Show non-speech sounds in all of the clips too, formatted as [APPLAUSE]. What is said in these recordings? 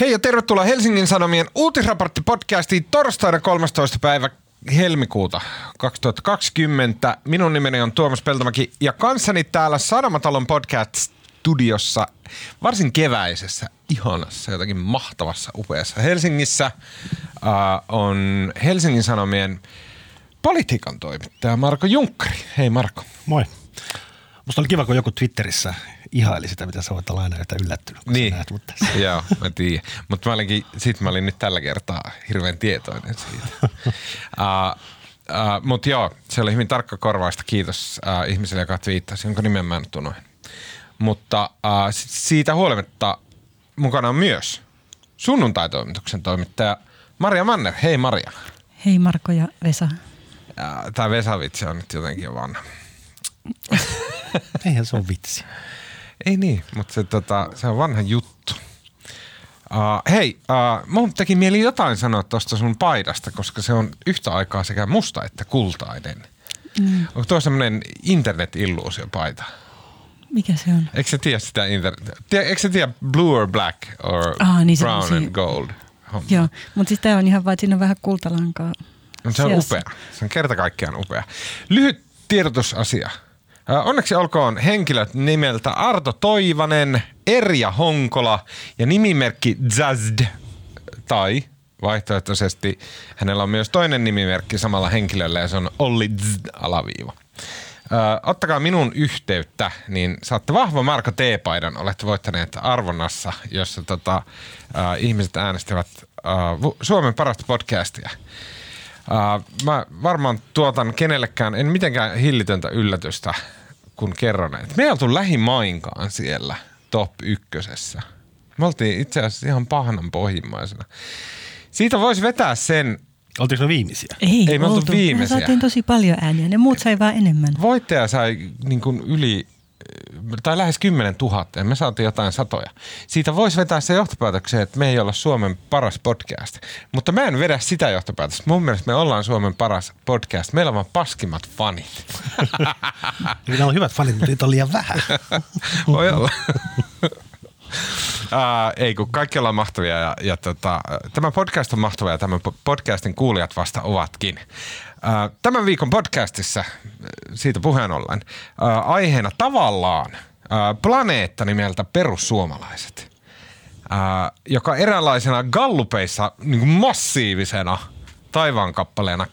Hei ja tervetuloa Helsingin Sanomien uutisraporttipodcastiin torstaina 13. päivä helmikuuta 2020. Minun nimeni on Tuomas Peltomäki ja kanssani täällä Sanomatalon podcast-studiossa varsin keväisessä, ihanassa, jotakin mahtavassa, upeassa Helsingissä uh, on Helsingin Sanomien politiikan toimittaja Marko Junkkari. Hei Marko. Moi. Musta oli kiva, kun joku Twitterissä ihaili sitä, mitä sä voit olla aina yhtä yllättynyt, kun Niin. sä näet mut tässä. [LAUGHS] Joo, mä tiedän. Mutta mä olinkin, sit mä olin nyt tällä kertaa hirveän tietoinen siitä. uh, uh, Mutta joo, se oli hyvin tarkka korvaista. Kiitos uh, ihmiselle, joka twiittasi, jonka nimen mä unohdin. Mutta uh, siitä huolimatta mukana on myös sunnuntaitoimituksen toimittaja Maria Manner. Hei Maria. Hei Marko ja Vesa. Uh, Tämä Vesavitsi on nyt jotenkin jo vanha. [LAUGHS] Eihän se ole vitsi. Ei niin, mutta se, tota, se on vanha juttu. Uh, hei, uh, mun teki mieli jotain sanoa tuosta sun paidasta, koska se on yhtä aikaa sekä musta että kultainen. Mm. Onko tuo semmoinen internet-illuusiopaita? Mikä se on? Eikö sä tiedä sitä internet? Tie, eikö sä tiedä blue or black or Ah, niin brown semmosia- and gold? Homma. Joo, mutta siis tämä on ihan vaan, siinä on vähän kultalankaa. No, se on seassa. upea. Se on kerta kaikkiaan upea. Lyhyt tiedotusasia. Onneksi olkoon henkilöt nimeltä Arto Toivanen, Erja Honkola ja nimimerkki Zazd. Tai vaihtoehtoisesti hänellä on myös toinen nimimerkki samalla henkilöllä ja se on Olli Zd alaviiva. Ottakaa minun yhteyttä, niin saatte vahva Marko T-paidan. Olette voittaneet arvonnassa, jossa tota, ö, ihmiset äänestävät Suomen parasta podcastia. Mä varmaan tuotan kenellekään, en mitenkään hillitöntä yllätystä, kun kerron, että me ei oltu lähimainkaan siellä top ykkösessä. Me oltiin itse asiassa ihan pahnan pohjimmaisena. Siitä voisi vetää sen, Oltiinko me viimeisiä? Ei, Ei me oltu viimeisiä. Me saatiin tosi paljon ääniä, ne muut sai vaan enemmän. voittaja sai niin kuin yli, tai lähes 10 000, ja me saatiin jotain satoja. Siitä voisi vetää se johtopäätöksen, että me ei olla Suomen paras podcast. Mutta mä en vedä sitä johtopäätöstä. Mun mielestä me ollaan Suomen paras podcast. Meillä on vaan paskimmat fanit. [LAUGHS] Meillä on hyvät fanit, mutta niitä on liian vähän. [LAUGHS] Voi olla. [LAUGHS] Uh, ei, kun kaikki ollaan mahtavia ja, ja tota, tämä podcast on mahtava ja tämän po- podcastin kuulijat vasta ovatkin. Uh, tämän viikon podcastissa, äh, siitä puheen ollen, uh, aiheena tavallaan planeetta nimeltä Perussuomalaiset, joka eräänlaisena gallupeissa niin massiivisena taivaankappaleena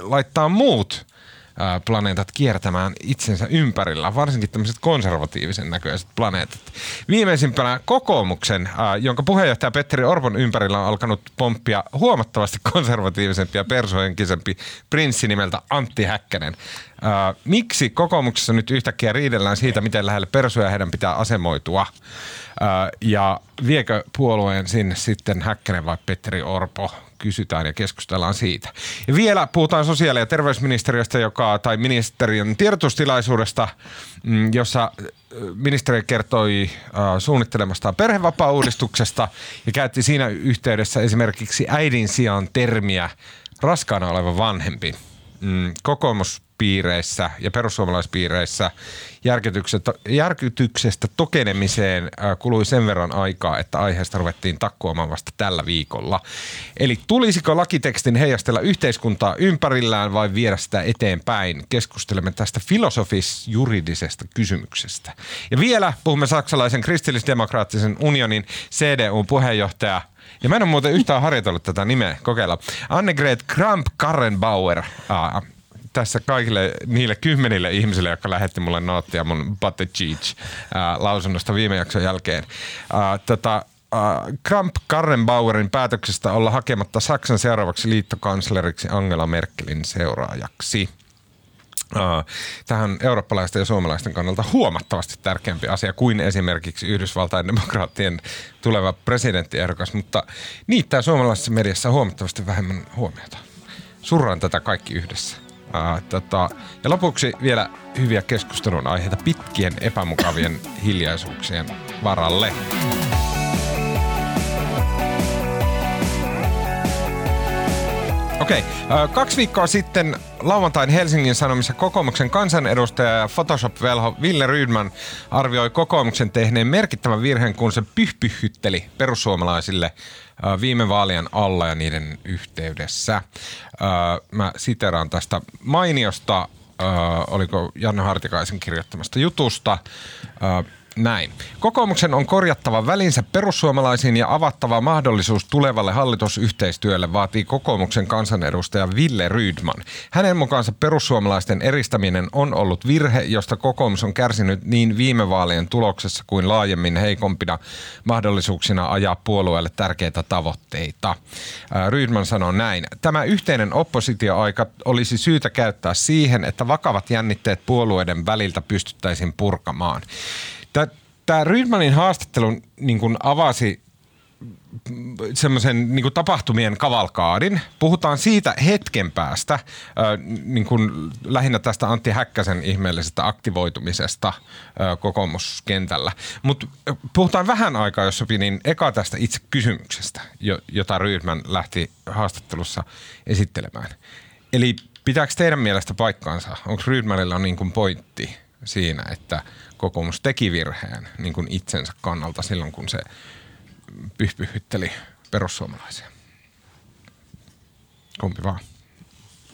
laittaa muut planeetat kiertämään itsensä ympärillä, varsinkin tämmöiset konservatiivisen näköiset planeetat. Viimeisimpänä kokoomuksen, ää, jonka puheenjohtaja Petteri Orpon ympärillä on alkanut pomppia huomattavasti konservatiivisempi ja persohenkisempi prinssi nimeltä Antti Häkkänen. Ää, miksi kokoomuksessa nyt yhtäkkiä riidellään siitä, miten lähelle persoja heidän pitää asemoitua? Ja viekö puolueen sinne sitten Häkkänen vai Petteri Orpo? Kysytään ja keskustellaan siitä. Ja vielä puhutaan sosiaali- ja terveysministeriöstä, joka, tai ministeriön tiedotustilaisuudesta, mm, jossa ö, ministeri kertoi äh, suunnittelemastaan perhevapaa-uudistuksesta ja käytti siinä yhteydessä esimerkiksi äidin sijaan termiä raskaana oleva vanhempi. Mm, kokoomuspiireissä ja perussuomalaispiireissä järkytyksestä, tokenemiseen äh, kului sen verran aikaa, että aiheesta ruvettiin takkuamaan vasta tällä viikolla. Eli tulisiko lakitekstin heijastella yhteiskuntaa ympärillään vai viedä sitä eteenpäin? Keskustelemme tästä filosofis-juridisesta kysymyksestä. Ja vielä puhumme saksalaisen kristillisdemokraattisen unionin CDUn puheenjohtaja ja mä en ole muuten yhtään harjoitellut tätä nimeä, kokeilla. Annegret Kramp-Karrenbauer, tässä kaikille niille kymmenille ihmisille, jotka lähetti mulle noottia mun Butte Cheech lausunnosta viime jakson jälkeen. Ää, tota, Kramp Karrenbauerin päätöksestä olla hakematta Saksan seuraavaksi liittokansleriksi Angela Merkelin seuraajaksi. Tähän eurooppalaisten ja suomalaisten kannalta huomattavasti tärkeämpi asia kuin esimerkiksi Yhdysvaltain demokraattien tuleva presidenttiehdokas, mutta niittää suomalaisessa mediassa huomattavasti vähemmän huomiota. Surraan tätä kaikki yhdessä. Tota, ja lopuksi vielä hyviä keskustelun aiheita pitkien epämukavien [LAUGHS] hiljaisuuksien varalle. Okei, okay. kaksi viikkoa sitten lauantain Helsingin Sanomissa kokoomuksen kansanedustaja ja Photoshop-velho Ville Rydman arvioi kokoomuksen tehneen merkittävän virheen, kun se pyhpyhytteli perussuomalaisille viime vaalien alla ja niiden yhteydessä. Mä siteraan tästä mainiosta, oliko Janne Hartikaisen kirjoittamasta jutusta näin. Kokoomuksen on korjattava välinsä perussuomalaisiin ja avattava mahdollisuus tulevalle hallitusyhteistyölle, vaatii kokoomuksen kansanedustaja Ville Rydman. Hänen mukaansa perussuomalaisten eristäminen on ollut virhe, josta kokoomus on kärsinyt niin viime vaalien tuloksessa kuin laajemmin heikompina mahdollisuuksina ajaa puolueelle tärkeitä tavoitteita. Rydman sanoo näin. Tämä yhteinen oppositioaika olisi syytä käyttää siihen, että vakavat jännitteet puolueiden väliltä pystyttäisiin purkamaan. Tämä Rydmanin haastattelun niin kuin avasi semmoisen niin tapahtumien kavalkaadin. Puhutaan siitä hetken päästä, äh, niin kuin lähinnä tästä Antti Häkkäsen ihmeellisestä aktivoitumisesta äh, kokoomuskentällä. Mutta puhutaan vähän aikaa, jos sopii, niin eka tästä itse kysymyksestä, jota Rydman lähti haastattelussa esittelemään. Eli pitääkö teidän mielestä paikkaansa? Onko Rydmanilla niin kuin pointti siinä, että – kokoomus teki virheen niin kuin itsensä kannalta silloin, kun se pyhpyhytteli perussuomalaisia. Kumpi vaan?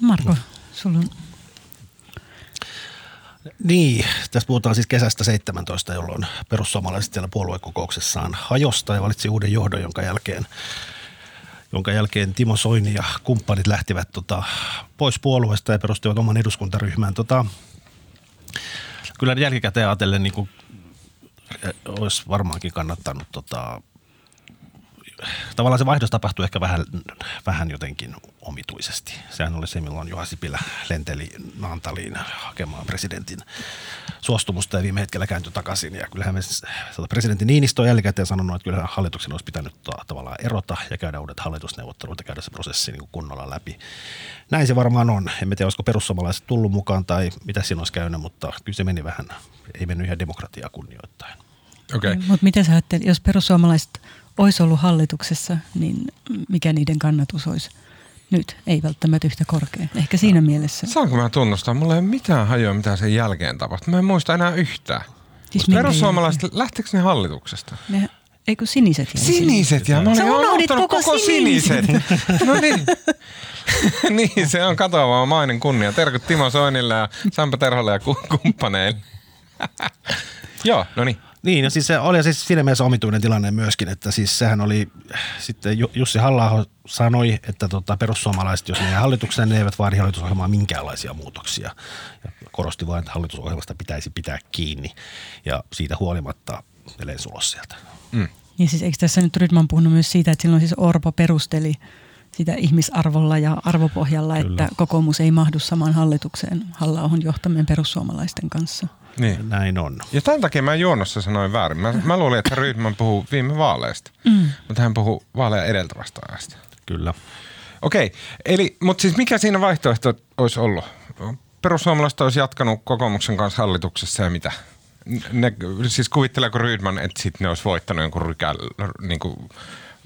Marko, sulla on... Niin, tässä puhutaan siis kesästä 17, jolloin perussuomalaiset siellä puoluekokouksessaan hajosta ja valitsi uuden johdon, jonka jälkeen jonka jälkeen Timo Soini ja kumppanit lähtivät tota, pois puolueesta ja perustivat oman eduskuntaryhmän. Tota, kyllä jälkikäteen ajatellen niin kuin, eh, olisi varmaankin kannattanut tota, tavallaan se vaihdos tapahtui ehkä vähän, vähän jotenkin omituisesti. Sehän oli se, milloin Juha Sipilä lenteli Naantaliin hakemaan presidentin suostumusta ja viime hetkellä kääntyi takaisin. Ja kyllähän me presidentti Niinistö on jälkikäteen sanonut, että kyllähän hallituksen olisi pitänyt tavallaan erota ja käydä uudet hallitusneuvottelut ja käydä se prosessi niin kunnolla läpi. Näin se varmaan on. En tiedä, olisiko perussuomalaiset tullut mukaan tai mitä siinä olisi käynyt, mutta kyllä se meni vähän, ei mennyt ihan demokratiaa kunnioittain. Okay. Mutta miten sä ajattelet, jos perussuomalaiset olisi ollut hallituksessa, niin mikä niiden kannatus olisi nyt? Ei välttämättä yhtä korkea. Ehkä siinä no. mielessä. Saanko mä tunnustaa? Mulla ei ole mitään hajoa, mitä sen jälkeen tapahtui. Mä en muista enää yhtään. Siis perussuomalaiset, lähtekö ne hallituksesta? Ne, eikö siniset jäi Siniset, ja mä olin koko, koko siniset. siniset. [LAUGHS] no niin. [LAUGHS] niin, se on katoavaa mainen kunnia. Terkut Timo Soinille ja Sampa Terholle ja kumppaneille. [LAUGHS] Joo, no niin. Niin, ja siis se oli siis siinä mielessä omituinen tilanne myöskin, että siis sehän oli, sitten Jussi halla sanoi, että tota perussuomalaiset, jos ne ei hallitukseen, ne eivät vaadi hallitusohjelmaa minkäänlaisia muutoksia. Ja korosti vain, että hallitusohjelmasta pitäisi pitää kiinni, ja siitä huolimatta edelleen sulos sieltä. Mm. Niin siis eikö tässä nyt Rydman puhunut myös siitä, että silloin siis Orpo perusteli sitä ihmisarvolla ja arvopohjalla, Kyllä. että kokoomus ei mahdu samaan hallitukseen halla johtamien perussuomalaisten kanssa – niin. Näin on. Ja tämän takia mä juonnossa sanoin väärin. Mä, mä luulin, että Rydman puhuu viime vaaleista, mm. mutta hän puhuu vaaleja edeltävästä ajasta. Kyllä. Okei, okay. eli, mutta siis mikä siinä vaihtoehto olisi ollut? Perussuomalaiset olisi jatkanut kokoomuksen kanssa hallituksessa ja mitä? Ne, siis kuvitteleeko Rydman, että sitten ne olisi voittanut jonkun rykää, niin kuin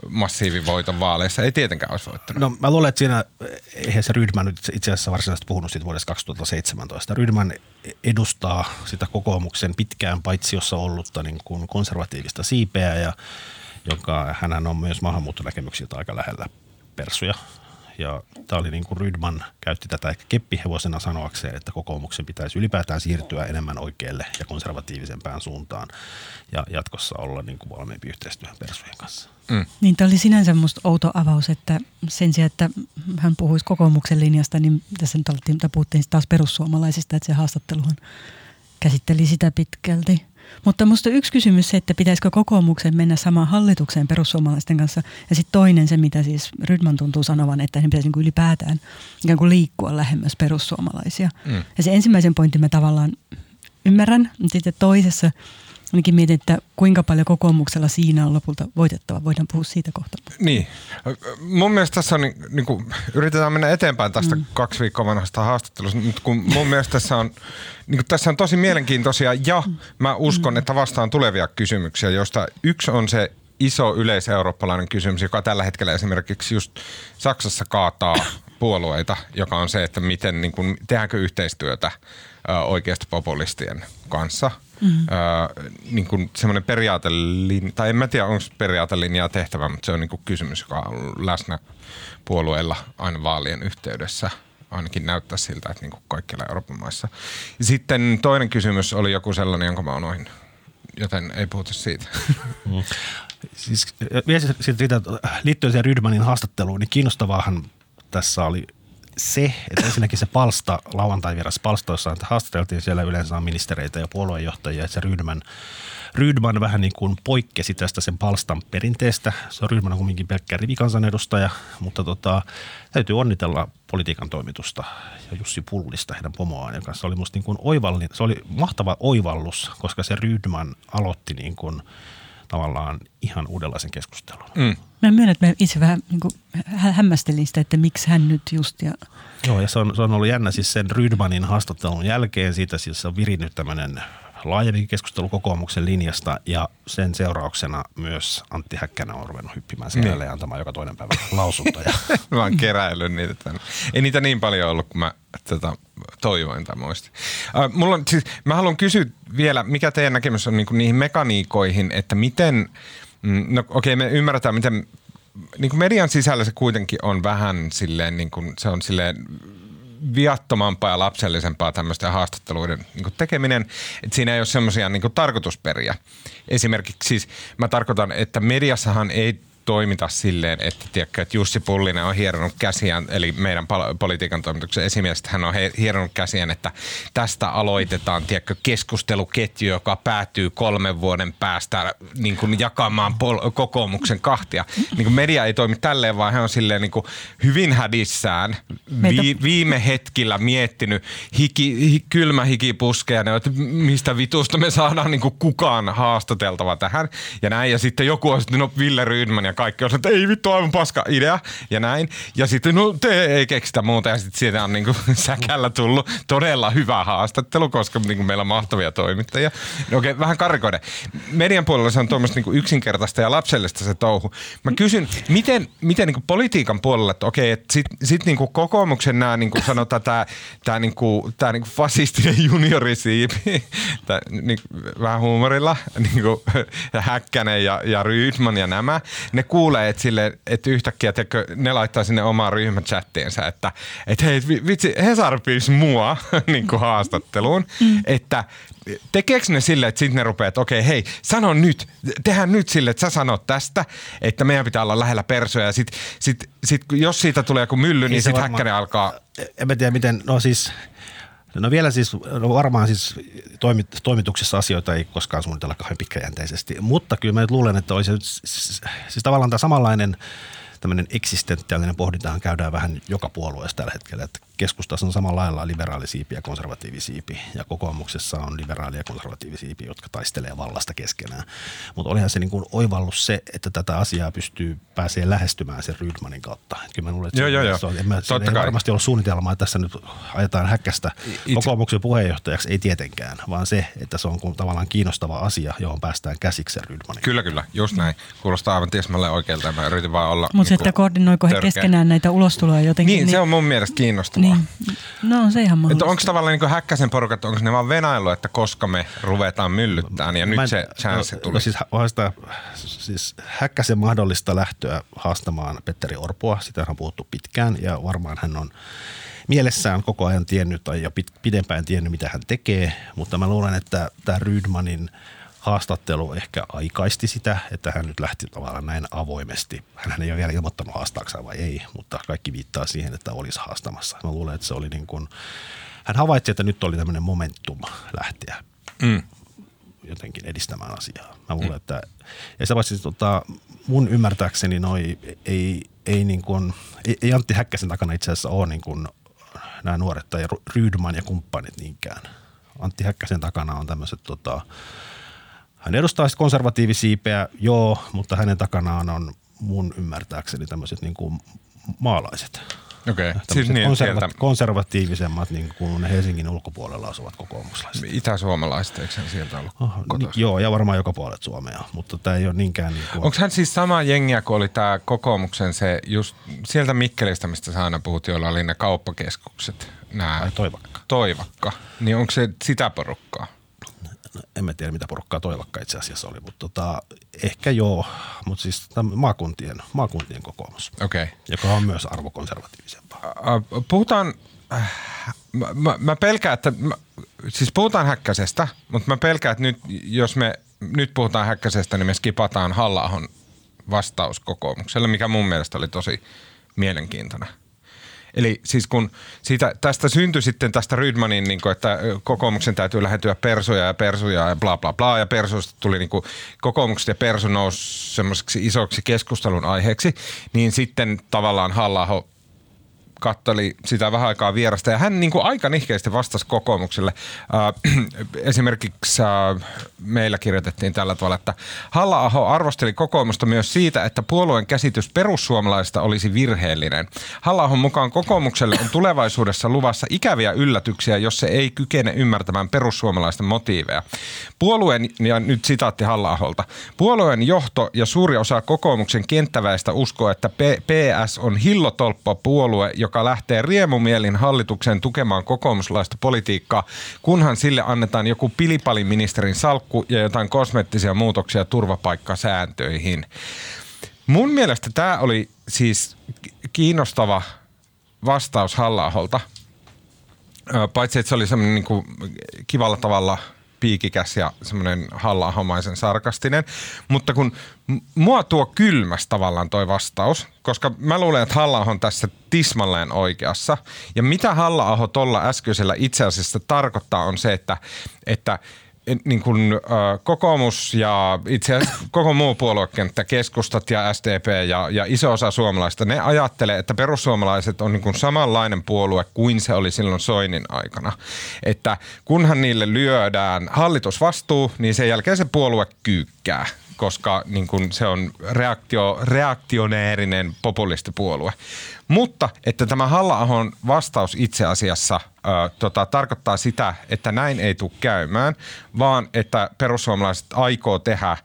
massiivivoiton vaaleissa. Ei tietenkään olisi voittanut. No mä luulen, että siinä, eihän se Rydman nyt itse asiassa varsinaisesti puhunut siitä vuodesta 2017. Rydman edustaa sitä kokoomuksen pitkään paitsiossa ollutta niin kuin konservatiivista siipeä, ja jonka hän on myös maahanmuuttonäkemyksiltä aika lähellä persuja. Ja tämä oli niin kuin Rydman käytti tätä ehkä keppihevosena sanoakseen, että kokoomuksen pitäisi ylipäätään siirtyä enemmän oikealle ja konservatiivisempään suuntaan ja jatkossa olla niin kuin valmiimpi yhteistyöhön persujen kanssa. Mm. Niin tämä oli sinänsä musta outo avaus, että sen sijaan, että hän puhuisi kokoomuksen linjasta, niin tässä nyt oltiin, puhuttiin taas perussuomalaisista, että se haastatteluhan käsitteli sitä pitkälti. Mutta minusta yksi kysymys se, että pitäisikö kokoomuksen mennä samaan hallitukseen perussuomalaisten kanssa. Ja sitten toinen se, mitä siis Rydman tuntuu sanovan, että hän pitäisi niin ylipäätään ikään kuin liikkua lähemmäs perussuomalaisia. Mm. Ja se ensimmäisen pointin mä tavallaan ymmärrän, mutta sitten toisessa – Ainakin mietin, että kuinka paljon kokoomuksella siinä on lopulta voitettava. Voidaan puhua siitä kohta. Niin. Mun mielestä tässä on, niin, niin kuin, yritetään mennä eteenpäin tästä mm. kaksi viikkoa vanhasta haastattelusta, mutta kun mun mielestä tässä on, niin kuin tässä on tosi mielenkiintoisia ja mä uskon, mm. että vastaan tulevia kysymyksiä, joista yksi on se iso yleiseurooppalainen kysymys, joka tällä hetkellä esimerkiksi just Saksassa kaataa [COUGHS] puolueita, joka on se, että miten niin kuin, tehdäänkö yhteistyötä oikeasta populistien kanssa. Mm-hmm. Öö, niin kuin semmoinen periaatelinja, tai en mä tiedä onko periaatelinjaa tehtävä, mutta se on niin kuin kysymys, joka on läsnä puolueilla aina vaalien yhteydessä – ainakin näyttää siltä, että niin kuin kaikkialla Euroopan maissa. Sitten toinen kysymys oli joku sellainen, jonka mä unohin, joten ei puhuta siitä. [LAUGHS] Mm. Siis siitä, liittyen siihen Rydmanin haastatteluun, niin kiinnostavaahan tässä oli se, että ensinnäkin se palsta, lauantai vieras palsta, jossa haastateltiin siellä yleensä ministereitä ja puoluejohtajia, että se Rydman – Rydman vähän niin kuin poikkesi tästä sen palstan perinteestä. Se on Rydman on kuitenkin pelkkä rivikansanedustaja, mutta tota, täytyy onnitella politiikan toimitusta ja Jussi Pullista heidän pomoaan, joka se oli musta niin kuin oivallin, se oli mahtava oivallus, koska se Rydman aloitti niin kuin tavallaan ihan uudenlaisen keskustelun. Mm. Mä myönnän, että mä itse vähän niin kuin hämmästelin sitä, että miksi hän nyt just. Ja... Joo, ja se on, se on ollut jännä siis sen Rydmanin haastattelun jälkeen. Siitä siis on virinnyt tämmöinen laajemmin keskustelu kokoomuksen linjasta ja sen seurauksena myös Antti Häkkänen on ruvennut hyppimään sen niin. antamaan joka toinen päivä [LAUGHS] lausuntoja. mä oon keräillyt niitä tänne. Ei niitä niin paljon ollut kuin mä tätä toivoin tai muistin. Äh, mulla on, siis, mä haluan kysyä vielä, mikä teidän näkemys on niin kuin niihin mekaniikoihin, että miten, mm, no okei okay, me ymmärretään, miten niin kuin median sisällä se kuitenkin on vähän silleen, niin kuin, se on silleen viattomampaa ja lapsellisempaa tämmöistä haastatteluiden niin tekeminen, että siinä ei ole semmoisia niin tarkoitusperiä. Esimerkiksi siis mä tarkoitan, että mediassahan ei toimita silleen, että, tiedätkö, että Jussi Pullinen on hieronut käsiään, eli meidän politiikan toimituksen esimies, hän on hieronut käsiään, että tästä aloitetaan tiedätkö, keskusteluketju, joka päätyy kolmen vuoden päästä niin kuin jakamaan pol- kokoomuksen kahtia. Niin kuin media ei toimi tälleen, vaan he on silleen niin kuin hyvin hädissään, vi- viime hetkillä miettinyt hiki, hi, kylmä hiki puskea, että mistä vitusta me saadaan niin kuin kukaan haastateltava tähän ja näin. Ja sitten joku on sitten, no Ville Rydman ja kaikki on että ei vittu aivan paska idea ja näin. Ja sitten no te ei keksitä muuta ja sitten siitä on niinku [LAUGHS] säkällä tullut todella hyvä haastattelu, koska niinku meillä on mahtavia toimittajia. No okei, okay, vähän karikoiden. Median puolella se on tuommoista niinku yksinkertaista ja lapsellista se touhu. Mä kysyn, miten, miten niinku politiikan puolella, että okei, okay, sit, sit niinku kokoomuksen nämä niinku sanotaan tämä tää niinku, tää niinku fasistinen [LAUGHS] juniorisiipi, tää, niinku, vähän huumorilla, [LAUGHS] niinku, Häkkänen ja, ja Rydman ja nämä, ne kuulee, että, sille, että yhtäkkiä teko, ne laittaa sinne omaan ryhmächattiinsa, että, että hei vitsi, Hesar pyysi mua [LAUGHS] niin kuin haastatteluun, mm. että tekeekö ne silleen, että sitten ne rupeaa, että okei, hei, sano nyt, tehdään nyt sille, että sä sanot tästä, että meidän pitää olla lähellä persoja ja sit, sit, sit, jos siitä tulee joku mylly, niin sitten häkkänen alkaa... En mä tiedä miten, no siis No vielä siis, no varmaan siis toimit, toimituksessa asioita ei koskaan suunnitella kauhean pitkäjänteisesti, mutta kyllä mä nyt luulen, että olisi siis, siis tavallaan tämä samanlainen tämmöinen eksistentiaalinen pohdintahan käydään vähän joka puolueessa tällä hetkellä. Että keskustassa on samalla lailla liberaalisiipi ja konservatiivisiipi ja kokoomuksessa on liberaali ja konservatiivisiipi, jotka taistelee vallasta keskenään. Mutta olihan se niin kuin oivallus se, että tätä asiaa pystyy pääsee lähestymään sen Rydmanin kautta. Kyllä mä luulen, että joo, se, joo, joo. Se on, en mä, ei varmasti ollut suunnitelmaa, että tässä nyt ajetaan häkkästä Itse... kokoomuksen puheenjohtajaksi, ei tietenkään, vaan se, että se on tavallaan kiinnostava asia, johon päästään käsiksi Rydmanin. Kyllä, kyllä, just näin. Kuulostaa aivan tiesmälle oikealta mä yritin vaan olla Mutta niin että koordinoiko he keskenään näitä ulostuloja jotenkin. Niin, niin, se on mun mielestä kiinnostavaa. Niin. No on se ihan mahdollista. Onko tavallaan niin häkkäsen porukat, onko ne vaan venailu, että koska me ruvetaan myllyttämään ja mä, nyt se chance no, tuli? No siis, sitä, siis häkkäsen mahdollista lähtöä haastamaan Petteri Orpoa, sitä on puhuttu pitkään ja varmaan hän on mielessään koko ajan tiennyt tai jo pidempään tiennyt, mitä hän tekee, mutta mä luulen, että tämä Rydmanin – haastattelu ehkä aikaisti sitä, että hän nyt lähti tavallaan näin avoimesti. Hän ei ole vielä ilmoittanut haastaakseen vai ei, mutta kaikki viittaa siihen, että olisi haastamassa. Mä luulen, että se oli niin kuin, hän havaitsi, että nyt oli tämmöinen momentum lähteä mm. jotenkin edistämään asiaa. Mä luulen, mm. että, ja se paitsi tota, mun ymmärtääkseni noi ei, ei, niin kuin, ei, ei Antti Häkkäsen takana itse asiassa ole niin kuin nämä nuoret tai Rydman ja kumppanit niinkään. Antti Häkkäsen takana on tämmöiset tota, hän edustaa konservatiivisiipeä, joo, mutta hänen takanaan on mun ymmärtääkseni tämmöiset niin kuin maalaiset. Okei, siis Tämmöiset niin, konserva- sieltä konservatiivisemmat, niin kuin Helsingin ulkopuolella asuvat kokoomuslaiset. itäsuomalaiset, eikö hän sieltä ollut Oh, niin, kotoisin? joo, ja varmaan joka puolet Suomea, mutta tämä ei ole niinkään niin kuin, Onko hän siis sama jengiä kuin oli tämä kokoomuksen se just sieltä Mikkelistä, mistä sä aina puhut, joilla oli ne kauppakeskukset, nämä Ai Toivakka. Toivakka, niin onko se sitä porukkaa? En mä tiedä mitä porukkaa Toivakka itse asiassa oli, mutta tota, ehkä joo, mutta siis maakuntien, maakuntien kokoomus. Okay. joka on myös arvokonservatiivisempaa. Puhutaan, äh, mä, mä, mä pelkään, että, mä, siis puhutaan Häkkäsestä, mutta mä pelkään, että nyt, jos me nyt puhutaan Häkkäsestä, niin me skipataan halla vastaus kokoomukselle, mikä mun mielestä oli tosi mielenkiintoinen. Eli siis kun siitä, tästä syntyi sitten tästä Rydmanin, niin kuin, että kokoomuksen täytyy lähentyä persuja ja persuja ja bla bla bla, ja persuista tuli niin kuin, kokoomukset ja persu nousi semmoiseksi isoksi keskustelun aiheeksi, niin sitten tavallaan halla katteli sitä vähän aikaa vierasta ja hän niin kuin aika nihkeästi vastasi kokoomukselle. Äh, [CLEARS THROAT] esimerkiksi äh, meillä kirjoitettiin tällä tavalla, että halla arvosteli kokoomusta myös siitä, että puolueen käsitys perussuomalaisista olisi virheellinen. halla mukaan kokoomukselle on tulevaisuudessa luvassa ikäviä yllätyksiä, jos se ei kykene ymmärtämään perussuomalaisten motiiveja. Puolueen, ja nyt sitaatti halla puolueen johto ja suuri osa kokoomuksen kenttäväistä uskoo, että P- PS on hillotolppa puolue, joka lähtee riemumielin hallitukseen tukemaan kokoomuslaista politiikkaa, kunhan sille annetaan joku pilipaliministerin salkku ja jotain kosmettisia muutoksia turvapaikkasääntöihin. Mun mielestä tämä oli siis kiinnostava vastaus halla Paitsi, että se oli semmoinen niin kivalla tavalla piikikäs ja semmoinen halla sarkastinen. Mutta kun mua tuo kylmäs tavallaan toi vastaus, koska mä luulen, että halla on tässä tismalleen oikeassa. Ja mitä halla tuolla äskeisellä itse asiassa tarkoittaa on se, että, että niin kuin, äh, kokoomus ja itse asiassa [COUGHS] koko muu puoluekenttä, keskustat ja SDP ja, ja iso osa suomalaista, ne ajattelee, että perussuomalaiset on niin kuin samanlainen puolue kuin se oli silloin Soinin aikana. Että kunhan niille lyödään hallitusvastuu, niin sen jälkeen se puolue kyykkää koska niin kun se on reaktio, reaktionäärinen populistipuolue. Mutta että tämä halla vastaus itse asiassa ö, tota, tarkoittaa sitä, että näin ei tule käymään, vaan että perussuomalaiset aikoo tehdä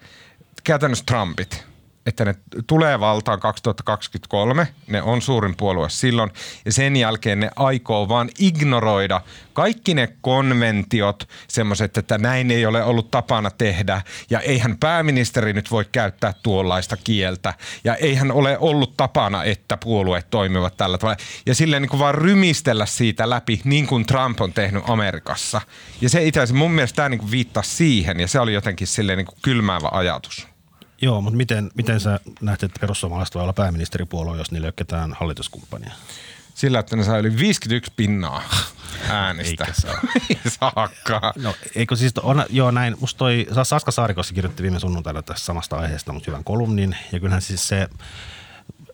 käytännössä Trumpit – että ne tulee valtaan 2023, ne on suurin puolue silloin, ja sen jälkeen ne aikoo vaan ignoroida kaikki ne konventiot, semmoiset, että näin ei ole ollut tapana tehdä, ja eihän pääministeri nyt voi käyttää tuollaista kieltä, ja eihän ole ollut tapana, että puolueet toimivat tällä tavalla, ja silleen niin kuin vaan rymistellä siitä läpi, niin kuin Trump on tehnyt Amerikassa. Ja se itse asiassa mun mielestä tämä niin kuin viittasi siihen, ja se oli jotenkin silleen niin kuin kylmäävä ajatus. Joo, mutta miten, miten sä näet, että perussuomalaiset voi olla pääministeripuolue, jos niille ketään hallituskumppania? Sillä, että ne saa yli 51 pinnaa [LAUGHS] äänistä. Eikä saa. [LAUGHS] Ei. No eikö siis, on, joo näin, musta toi Saska Saarikossa kirjoitti viime sunnuntaina tästä samasta aiheesta, mutta hyvän kolumnin. Ja kyllähän siis se,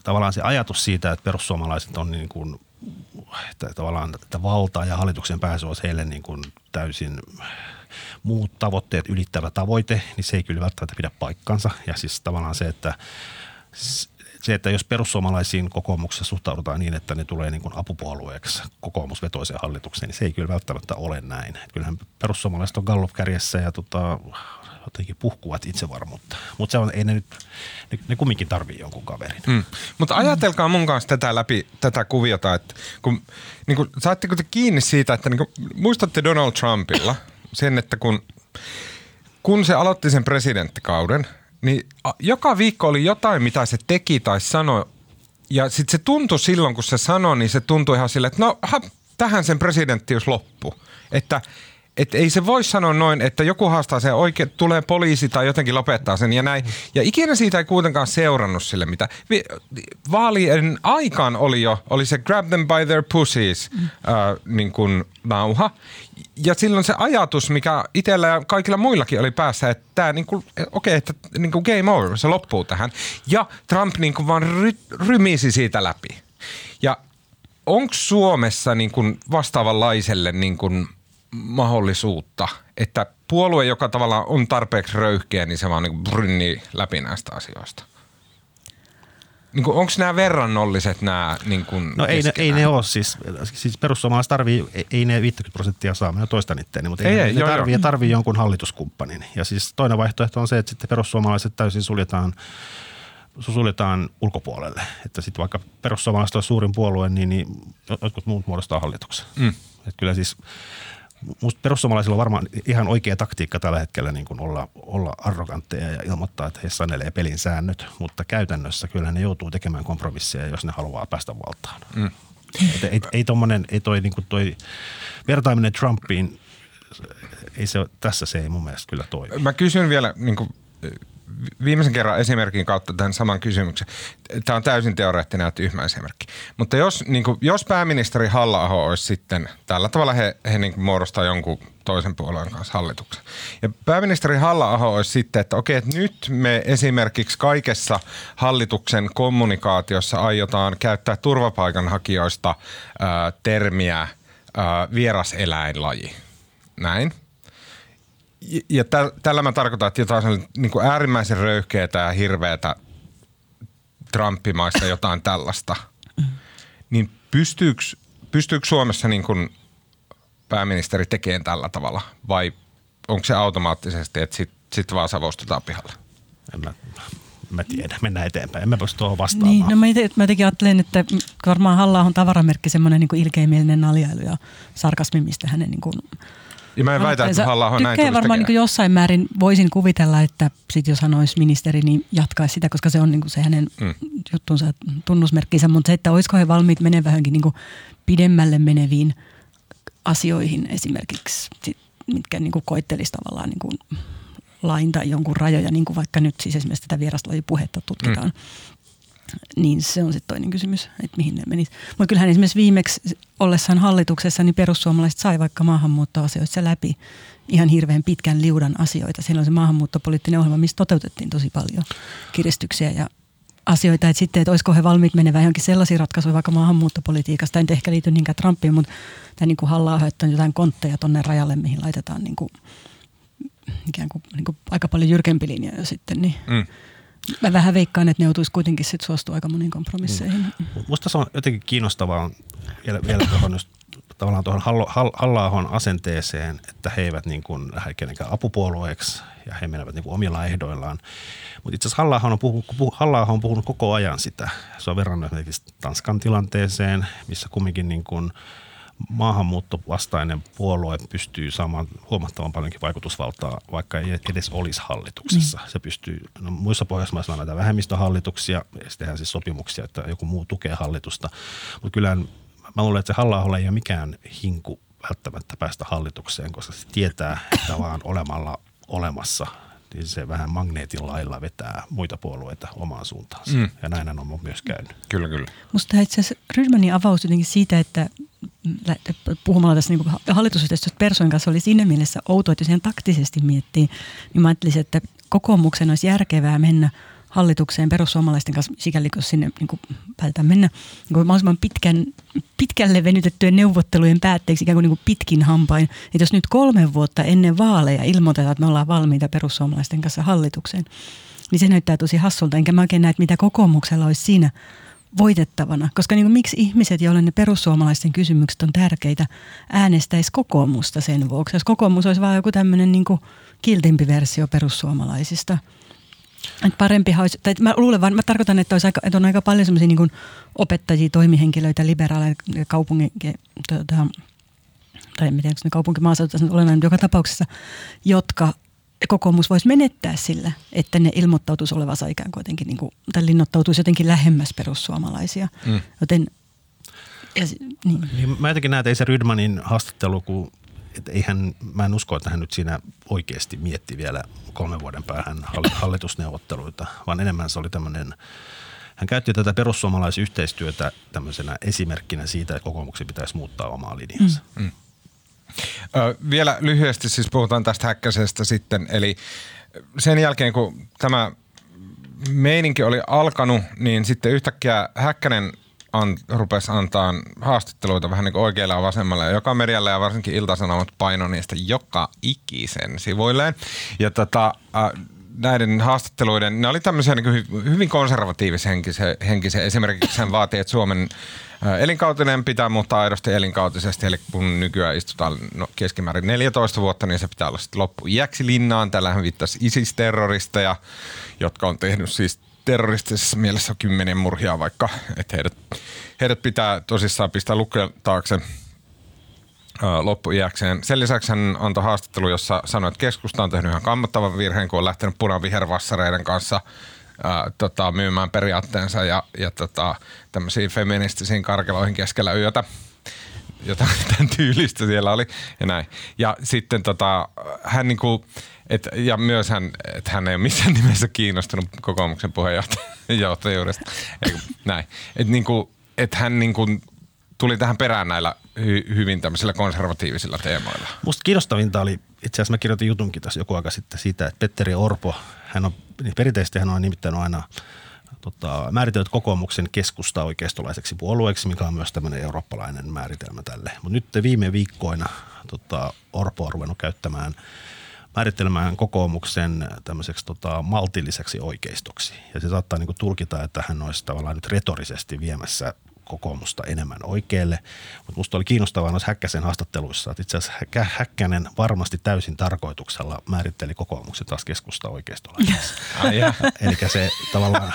tavallaan se ajatus siitä, että perussuomalaiset on niin kuin, että tavallaan että valta ja hallituksen pääsy olisi heille niin kuin täysin muut tavoitteet ylittävä tavoite, niin se ei kyllä välttämättä pidä paikkansa. Ja siis tavallaan se, että se, että jos perussuomalaisiin kokoomuksessa suhtaudutaan niin, että ne tulee niin kuin apupuolueeksi kokoomusvetoiseen hallitukseen, niin se ei kyllä välttämättä ole näin. Että kyllähän perussuomalaiset on Gallup kärjessä ja tota, jotenkin puhkuvat itsevarmuutta. Mutta se on, ei ne nyt, ne, ne kumminkin tarvii jonkun kaverin. Mm. Mutta ajatelkaa mun kanssa tätä läpi, tätä kuviota, että kun, niin kun, saatteko te kiinni siitä, että niin kun, muistatte Donald Trumpilla [LAUGHS] – sen, että kun, kun se aloitti sen presidenttikauden, niin joka viikko oli jotain, mitä se teki tai sanoi. Ja sitten se tuntui silloin, kun se sanoi, niin se tuntui ihan silleen, että no ha, tähän sen presidenttius loppu. Että et ei se voi sanoa noin, että joku haastaa sen oikein, tulee poliisi tai jotenkin lopettaa sen ja näin. Ja ikinä siitä ei kuitenkaan seurannut sille mitä. Vaalien aikaan oli jo, oli se grab them by their pussies mm. äh, niin kuin nauha. Ja silloin se ajatus, mikä itsellä ja kaikilla muillakin oli päässä, että tämä niin kuin, okei, okay, että niin kuin game over, se loppuu tähän. Ja Trump niin kuin vaan ry, rymisi siitä läpi. Ja onko Suomessa niin kuin vastaavanlaiselle niin kuin mahdollisuutta, että puolue, joka tavallaan on tarpeeksi röyhkeä, niin se vaan niin brynnii läpi näistä asioista? niin onko nämä verrannolliset nämä niin kuin No ei ne, ei ne ole siis, siis perussuomalaiset tarvii, ei, ne 50 prosenttia saa, minä toistan itteeni, mutta ei, ei, ne, ei, ne tarvii, joo. tarvii jonkun hallituskumppanin. Ja siis toinen vaihtoehto on se, että sitten perussuomalaiset täysin suljetaan suljetaan ulkopuolelle. Että sitten vaikka perussuomalaiset on suurin puolue, niin, niin jotkut muut muodostaa hallituksen. Mm. Että kyllä siis Minusta perussuomalaisilla on varmaan ihan oikea taktiikka tällä hetkellä niin kuin olla, olla arrogantteja ja ilmoittaa, että he sanelee pelin säännöt, mutta käytännössä kyllä ne joutuu tekemään kompromisseja, jos ne haluaa päästä valtaan. Mm. Että ei, ei, tommonen, ei toi, niin kuin toi vertaaminen Trumpiin, ei se, tässä se ei mun mielestä kyllä toimi. Mä kysyn vielä niin kuin viimeisen kerran esimerkin kautta tämän saman kysymyksen. Tämä on täysin teoreettinen ja tyhmä esimerkki. Mutta jos, niin kuin, jos pääministeri halla olisi sitten, tällä tavalla he, he niin muodostaa jonkun toisen puolueen kanssa hallituksen. Ja pääministeri halla olisi sitten, että okei, että nyt me esimerkiksi kaikessa hallituksen kommunikaatiossa aiotaan käyttää turvapaikanhakijoista ää, termiä ää, vieraseläinlaji. Näin – ja täl, tällä mä tarkoitan, että jotain niin kuin äärimmäisen röyhkeätä ja hirveätä Trumpimaista jotain tällaista. Niin pystyykö, pystyykö Suomessa niin kuin pääministeri tekemään tällä tavalla vai onko se automaattisesti, että sitten sit vaan savostutaan pihalle? En mä, mä tiedän, mennään eteenpäin. En mä pysty tuohon vastaamaan. Niin, no mä, ite, mä jotenkin ajattelen, että varmaan halla on tavaramerkki semmoinen niin ilkeimielinen naljailu ja sarkasmi, mistä hänen niin kuin ja mä en väitä, että halla on näin varmaan niin jossain määrin voisin kuvitella, että sit jos hän olisi ministeri, niin jatkaisi sitä, koska se on niin se hänen mm. juttunsa, tunnusmerkkinsä. Mutta se, että olisiko he valmiit menemään vähänkin niin pidemmälle meneviin asioihin esimerkiksi, mitkä niin koittelisi tavallaan niin lain tai jonkun rajoja, niin kuin vaikka nyt siis esimerkiksi tätä vieraslajipuhetta tutkitaan. Mm niin se on sitten toinen kysymys, että mihin ne menis. Mutta kyllähän esimerkiksi viimeksi ollessaan hallituksessa, niin perussuomalaiset sai vaikka maahanmuuttoasioissa läpi ihan hirveän pitkän liudan asioita. Siellä on se maahanmuuttopoliittinen ohjelma, missä toteutettiin tosi paljon kiristyksiä ja asioita, että sitten, että olisiko he valmiit menevän johonkin sellaisiin ratkaisuihin vaikka maahanmuuttopolitiikasta. Tämä ei ehkä liity niinkään Trumpiin, mutta tämä niin kuin hallaa että on jotain kontteja tuonne rajalle, mihin laitetaan niin kuin, ikään kuin, niin kuin aika paljon jyrkempi linja jo sitten. Niin. Mm Mä vähän veikkaan, että ne joutuisi kuitenkin sit suostua aika moniin kompromisseihin. Mm. Musta se on jotenkin kiinnostavaa vielä, vielä tuohon just tavallaan tuohon halla asenteeseen, että he eivät niin kuin lähde kenenkään apupuolueeksi ja he menevät niin kuin omilla ehdoillaan. Mutta itse asiassa halla on, puhunut, halla on puhunut koko ajan sitä. Se on verrannut esimerkiksi Tanskan tilanteeseen, missä kumminkin niin kuin – maahanmuuttovastainen puolue pystyy saamaan huomattavan paljonkin vaikutusvaltaa, vaikka ei edes olisi hallituksessa. Mm. Se pystyy, no muissa Pohjoismaissa on näitä vähemmistöhallituksia, ja tehdään siis sopimuksia, että joku muu tukee hallitusta. Mutta kyllä mä luulen, että se halla ei ole mikään hinku välttämättä päästä hallitukseen, koska se tietää, että vaan olemalla olemassa niin se vähän magneetin lailla vetää muita puolueita omaan suuntaansa. Mm. Ja näin on myös käynyt. Kyllä, kyllä. Musta itse asiassa Rydmanin avaus jotenkin siitä, että puhumalla tässä niin hallitusyhteistyöstä Persoin kanssa oli siinä mielessä outoa, että jos ihan taktisesti miettii, niin mä ajattelisin, että kokoomuksen olisi järkevää mennä hallitukseen perussuomalaisten kanssa, sikäli kun sinne niin kuin päätetään mennä niin kuin mahdollisimman pitkän, pitkälle venytettyjen neuvottelujen päätteeksi ikään kuin, niin kuin pitkin hampain. Että jos nyt kolme vuotta ennen vaaleja ilmoitetaan, että me ollaan valmiita perussuomalaisten kanssa hallitukseen, niin se näyttää tosi hassulta. Enkä mä oikein näe, että mitä kokoomuksella olisi siinä voitettavana. Koska niin kuin, miksi ihmiset, joille ne perussuomalaisten kysymykset on tärkeitä, äänestäisi kokoomusta sen vuoksi. Jos kokoomus olisi vain joku tämmöinen niin kiltimpi versio perussuomalaisista. Että parempi olisi, tai mä luulen vaan, mä tarkoitan, että, olisi aika, että on aika paljon semmoisia niin opettajia, toimihenkilöitä, liberaaleja kaupungin, tuota, tai en tiedä, onko ne kaupunkimaaseutu olennainen joka tapauksessa, jotka kokoomus voisi menettää sillä, että ne ilmoittautuisi olevansa ikään kuin jotenkin, niin kuin, tai linnoittautuisi jotenkin lähemmäs perussuomalaisia. Mm. Joten, ja, niin. Niin, mä jotenkin näen, että ei se Rydmanin haastattelu, kun että eihän, mä en usko, että hän nyt siinä oikeasti mietti vielä kolmen vuoden päähän hallitusneuvotteluita, vaan enemmän se oli tämmöinen, hän käytti tätä perussuomalaisyhteistyötä tämmöisenä esimerkkinä siitä, että kokoomuksen pitäisi muuttaa omaa linjansa. Mm. Mm. Ö, vielä lyhyesti siis puhutaan tästä häkkäisestä sitten, eli sen jälkeen kun tämä meininki oli alkanut, niin sitten yhtäkkiä Häkkänen an, rupesi antaa haastatteluita vähän niin kuin oikealle ja vasemmalle. Ja joka medialle ja varsinkin iltasanomat paino niistä joka ikisen sivuilleen. Ja tota, näiden haastatteluiden, ne oli tämmöisiä niin hyvin konservatiivishenkisiä. Henkisiä. Esimerkiksi hän vaatii, että Suomen elinkautinen pitää muuttaa aidosti elinkautisesti, eli kun nykyään istutaan no, keskimäärin 14 vuotta, niin se pitää olla sitten loppu iäksi linnaan. Täällä hän viittasi ISIS-terroristeja, jotka on tehnyt siis terroristisessa mielessä kymmenen murhia vaikka, että heidät, heidät pitää tosissaan pistää lukeen taakse loppuiäkseen. Sen lisäksi hän antoi haastattelu, jossa sanoi, että keskusta on tehnyt ihan kammottavan virheen, kun on lähtenyt punavihervassareiden kanssa ää, tota, myymään periaatteensa ja, ja tota, tämmöisiin feministisiin karkeloihin keskellä yötä jotain [LAUGHS] tyylistä siellä oli ja näin. Ja sitten tota, hän niinku, et, ja myös hän, että hän ei ole missään [LAUGHS] nimessä kiinnostunut kokoomuksen puheenjohtajuudesta. [LAUGHS] näin. Et niinku, et hän niinku tuli tähän perään näillä hy- hyvin tämmöisillä konservatiivisilla teemoilla. Musta kiinnostavinta oli, itse asiassa mä kirjoitin jutunkin tässä joku aika sitten siitä, että Petteri Orpo, hän on, niin perinteisesti hän on nimittänyt aina tota, määritellyt kokoomuksen keskusta oikeistolaiseksi puolueeksi, mikä on myös tämmöinen eurooppalainen määritelmä tälle. Mutta nyt viime viikkoina tota, Orpo on ruvennut käyttämään määrittelemään kokoomuksen tämmöiseksi tota, maltilliseksi oikeistoksi. Ja se saattaa niin tulkita, että hän olisi tavallaan nyt retorisesti viemässä kokoomusta enemmän oikealle. Mutta musta oli kiinnostavaa noissa Häkkäsen haastatteluissa, että itse asiassa Häkkänen varmasti täysin tarkoituksella määritteli kokoomuksen taas keskusta oikeistolaiseksi. [LAUGHS] Eli se tavallaan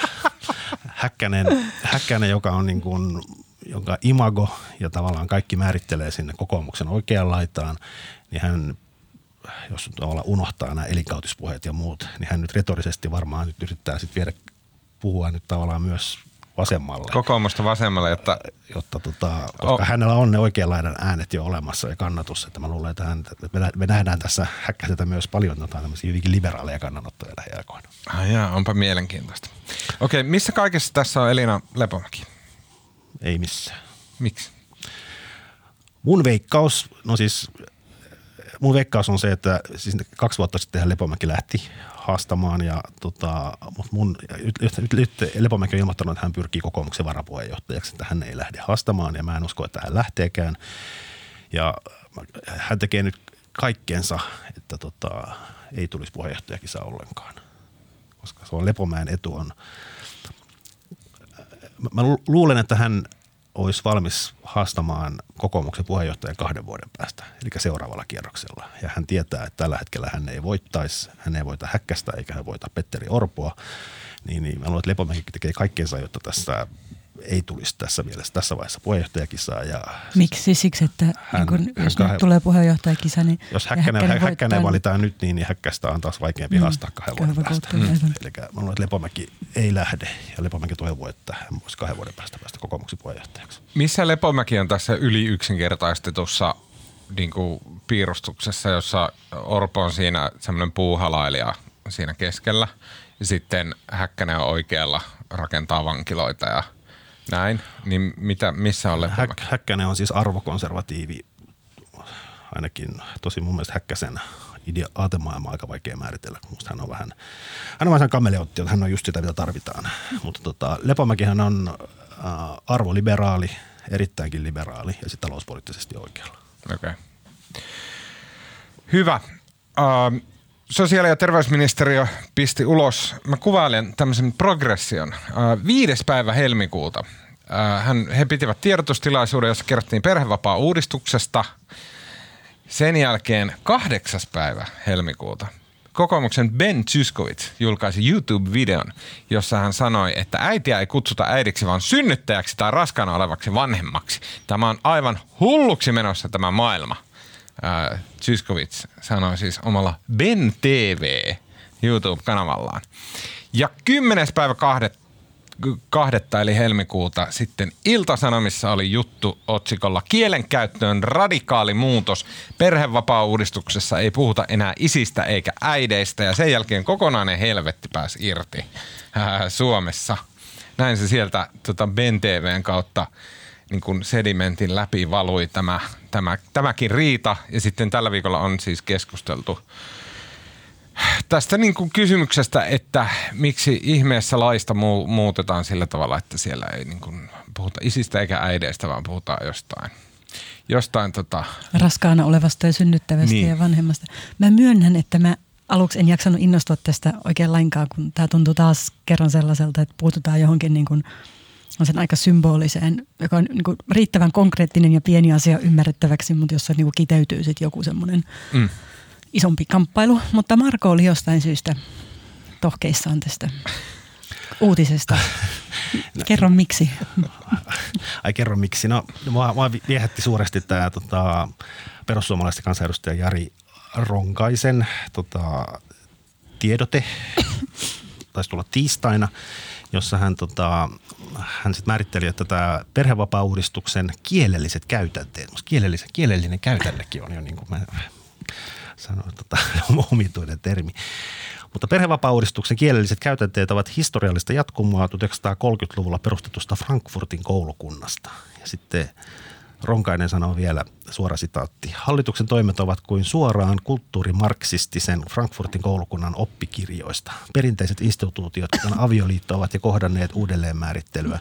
Häkkänen, Häkkänen joka on niin kuin, jonka imago ja tavallaan kaikki määrittelee sinne kokoomuksen oikeaan laitaan, niin hän jos tavallaan unohtaa nämä elinkautispuheet ja muut, niin hän nyt retorisesti varmaan nyt yrittää sitten viedä puhua nyt tavallaan myös vasemmalle. Kokoomusta vasemmalle, jotta... jotta tota, koska oh. hänellä on ne oikeanlainen äänet jo olemassa ja kannatus. Että mä luulen, että, hän, että me nähdään tässä häkkäseltä myös paljon jotain tämmöisiä hyvinkin liberaaleja kannanottoja lähiaikoina. Ah, jaa, onpa mielenkiintoista. Okei, missä kaikessa tässä on Elina Lepomäki? Ei missään. Miksi? Mun veikkaus, no siis mun veikkaus on se, että siis kaksi vuotta sitten Lepomäki lähti haastamaan. Ja tota, mutta mun, nyt, Lepomäki on ilmoittanut, että hän pyrkii kokoomuksen varapuheenjohtajaksi, että hän ei lähde haastamaan ja mä en usko, että hän lähteekään. Ja hän tekee nyt kaikkeensa, että tota, ei tulisi puheenjohtajakisa ollenkaan. Koska se on Lepomäen etu on. Mä luulen, että hän olisi valmis haastamaan kokoomuksen puheenjohtajan kahden vuoden päästä, eli seuraavalla kierroksella. Ja hän tietää, että tällä hetkellä hän ei voittaisi, hän ei voita Häkkästä eikä hän voita Petteri Orpoa. Niin, niin mä luulen, että Lepomäki tekee kaikkeensa, jotta tässä ei tulisi tässä mielessä tässä vaiheessa puheenjohtajakisaa. Ja Miksi? Siksi, että hän, niin kun, jos hän nyt tulee puheenjohtajakisa, niin Jos Häkkänen, häkkänen, häkkänen valitaan nyt, niin, niin Häkkästä on taas vaikeampi mm, haastaa kahden vuoden päästä. Mm. Eli mä luulen, että Lepomäki ei lähde ja Lepomäki toivoo, että hän voisi kahden vuoden päästä päästä kokoomuksen puheenjohtajaksi. Missä Lepomäki on tässä yli yksinkertaistetussa niin kuin piirustuksessa, jossa Orpo on siinä semmoinen puuhalailija siinä keskellä ja sitten Häkkänen on oikealla rakentaa vankiloita ja – näin, niin mitä, missä on Lepomäki? Häkkänen on siis arvokonservatiivi, ainakin tosi mun mielestä Häkkäsen idea, aatemaailma aika vaikea määritellä. Musta hän on vähän, hän on vähän kameleotti, hän on just sitä, mitä tarvitaan. Mutta tota, Lepomäkihän on äh, arvoliberaali, erittäinkin liberaali ja sitten talouspoliittisesti oikealla. Okei. Okay. Hyvä. Uh, sosiaali- ja terveysministeriö pisti ulos, mä kuvailen tämmöisen progression, viides päivä helmikuuta. Hän, he pitivät tiedotustilaisuuden, jossa kerrottiin perhevapaa-uudistuksesta. Sen jälkeen kahdeksas päivä helmikuuta kokoomuksen Ben Zyskowicz julkaisi YouTube-videon, jossa hän sanoi, että äitiä ei kutsuta äidiksi, vaan synnyttäjäksi tai raskaana olevaksi vanhemmaksi. Tämä on aivan hulluksi menossa tämä maailma – äh, Zyskowicz sanoi siis omalla Ben TV YouTube-kanavallaan. Ja 10. päivä kahdet, kahdetta eli helmikuuta sitten Iltasanomissa oli juttu otsikolla Kielenkäyttöön radikaali muutos. Perhevapaa-uudistuksessa ei puhuta enää isistä eikä äideistä ja sen jälkeen kokonainen helvetti pääsi irti äh, Suomessa. Näin se sieltä tota Ben TVn kautta niin kuin sedimentin läpi valui tämä, tämä, tämäkin riita. Ja sitten tällä viikolla on siis keskusteltu tästä niin kuin kysymyksestä, että miksi ihmeessä laista mu- muutetaan sillä tavalla, että siellä ei niin kuin puhuta isistä eikä äideistä, vaan puhutaan jostain. Jostain tota... Raskaana olevasta ja synnyttävästä niin. ja vanhemmasta. Mä myönnän, että mä aluksi en jaksanut innostua tästä oikein lainkaan, kun tämä tuntuu taas kerran sellaiselta, että puututaan johonkin niin kuin sen aika symboliseen, joka on niin kuin riittävän konkreettinen ja pieni asia ymmärrettäväksi, mutta jossa niin kuin kiteytyy sitten joku semmoinen mm. isompi kamppailu. Mutta Marko oli jostain syystä tohkeissaan tästä uutisesta. [LAUGHS] Kerro miksi. [LAUGHS] Ai kerro miksi. No mua, mua viehätti suuresti tämä tota, perussuomalaisten kansanedustaja Jari Ronkaisen tota, tiedote. [COUGHS] Taisi tulla tiistaina jossa hän, tota, hän sit määritteli, että tämä perhevapaa-uudistuksen kielelliset käytänteet, kielellisen, kielellinen käytännekin on jo niin kuin mä sanoin, tota, [LAUGHS] omituinen termi. Mutta perhevapaa-uudistuksen kielelliset käytänteet ovat historiallista jatkumoa 1930-luvulla perustetusta Frankfurtin koulukunnasta. Ja sitten Ronkainen sanoo vielä, suora sitaatti, hallituksen toimet ovat kuin suoraan kulttuurimarksistisen Frankfurtin koulukunnan oppikirjoista. Perinteiset instituutiot, kuten avioliitto, ovat jo kohdanneet uudelleenmäärittelyä.